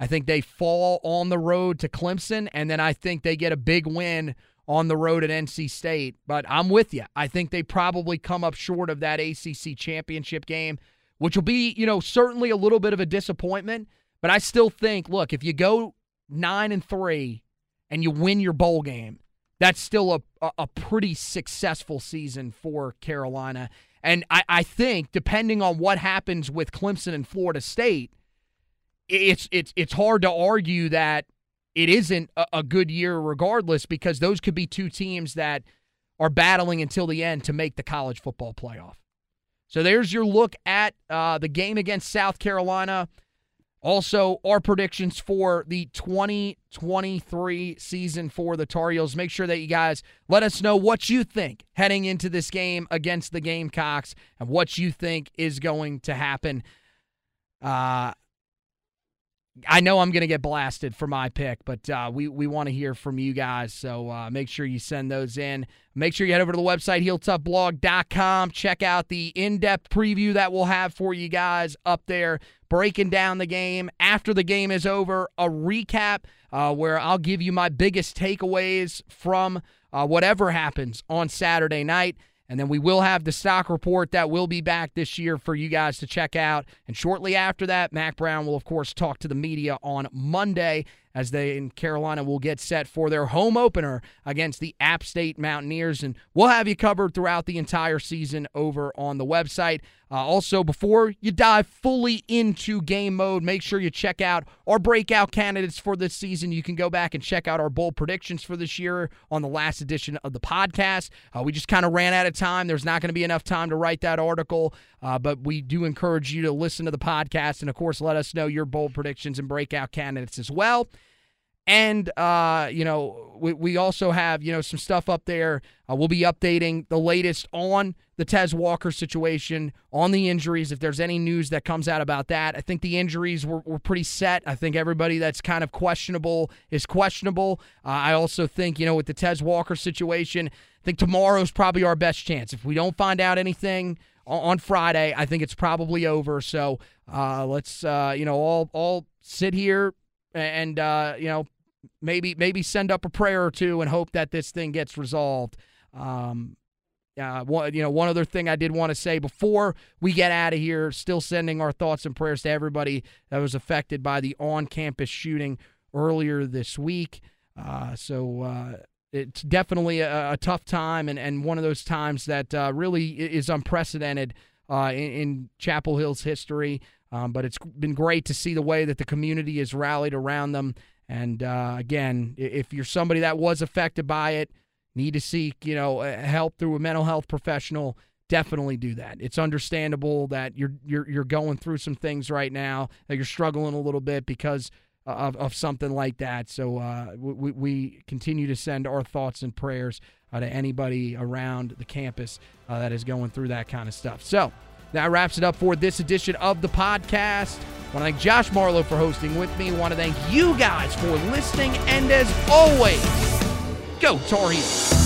I think they fall on the road to Clemson, and then I think they get a big win on the road at NC State. But I'm with you. I think they probably come up short of that ACC championship game, which will be, you know, certainly a little bit of a disappointment. But I still think, look, if you go nine and three and you win your bowl game, that's still a, a, pretty successful season for Carolina. And I, I think, depending on what happens with Clemson and Florida State, it's it's it's hard to argue that it isn't a, a good year regardless because those could be two teams that are battling until the end to make the college football playoff. So there's your look at uh, the game against South Carolina. Also, our predictions for the 2023 season for the Tar Heels. Make sure that you guys let us know what you think heading into this game against the Gamecocks and what you think is going to happen. Uh, I know I'm going to get blasted for my pick, but uh, we, we want to hear from you guys. So uh, make sure you send those in. Make sure you head over to the website, heeltoughblog.com. Check out the in depth preview that we'll have for you guys up there, breaking down the game. After the game is over, a recap uh, where I'll give you my biggest takeaways from uh, whatever happens on Saturday night. And then we will have the stock report that will be back this year for you guys to check out. And shortly after that, Mack Brown will, of course, talk to the media on Monday as they in Carolina will get set for their home opener against the App State Mountaineers. And we'll have you covered throughout the entire season over on the website. Uh, also, before you dive fully into game mode, make sure you check out our breakout candidates for this season. You can go back and check out our bold predictions for this year on the last edition of the podcast. Uh, we just kind of ran out of time. There's not going to be enough time to write that article, uh, but we do encourage you to listen to the podcast and, of course, let us know your bold predictions and breakout candidates as well. And, uh, you know, we, we also have, you know, some stuff up there. Uh, we'll be updating the latest on the Tez Walker situation, on the injuries, if there's any news that comes out about that. I think the injuries were, were pretty set. I think everybody that's kind of questionable is questionable. Uh, I also think, you know, with the Tez Walker situation, I think tomorrow's probably our best chance. If we don't find out anything on Friday, I think it's probably over. So uh, let's, uh, you know, all, all sit here and, uh, you know, maybe maybe send up a prayer or two and hope that this thing gets resolved. Um, uh, one, you know, one other thing I did want to say before we get out of here, still sending our thoughts and prayers to everybody that was affected by the on-campus shooting earlier this week. Uh, so uh, it's definitely a, a, tough time and, and one of those times that uh, really is unprecedented uh, in, in, Chapel Hill's history. Um, but it's been great to see the way that the community has rallied around them. And uh, again, if you're somebody that was affected by it, need to seek, you know, help through a mental health professional, definitely do that. It's understandable that you're you're you're going through some things right now that you're struggling a little bit because of, of something like that. So uh, we, we continue to send our thoughts and prayers uh, to anybody around the campus uh, that is going through that kind of stuff. So that wraps it up for this edition of the podcast. I want to thank Josh Marlowe for hosting with me. I want to thank you guys for listening. And as always, go Tar Heels.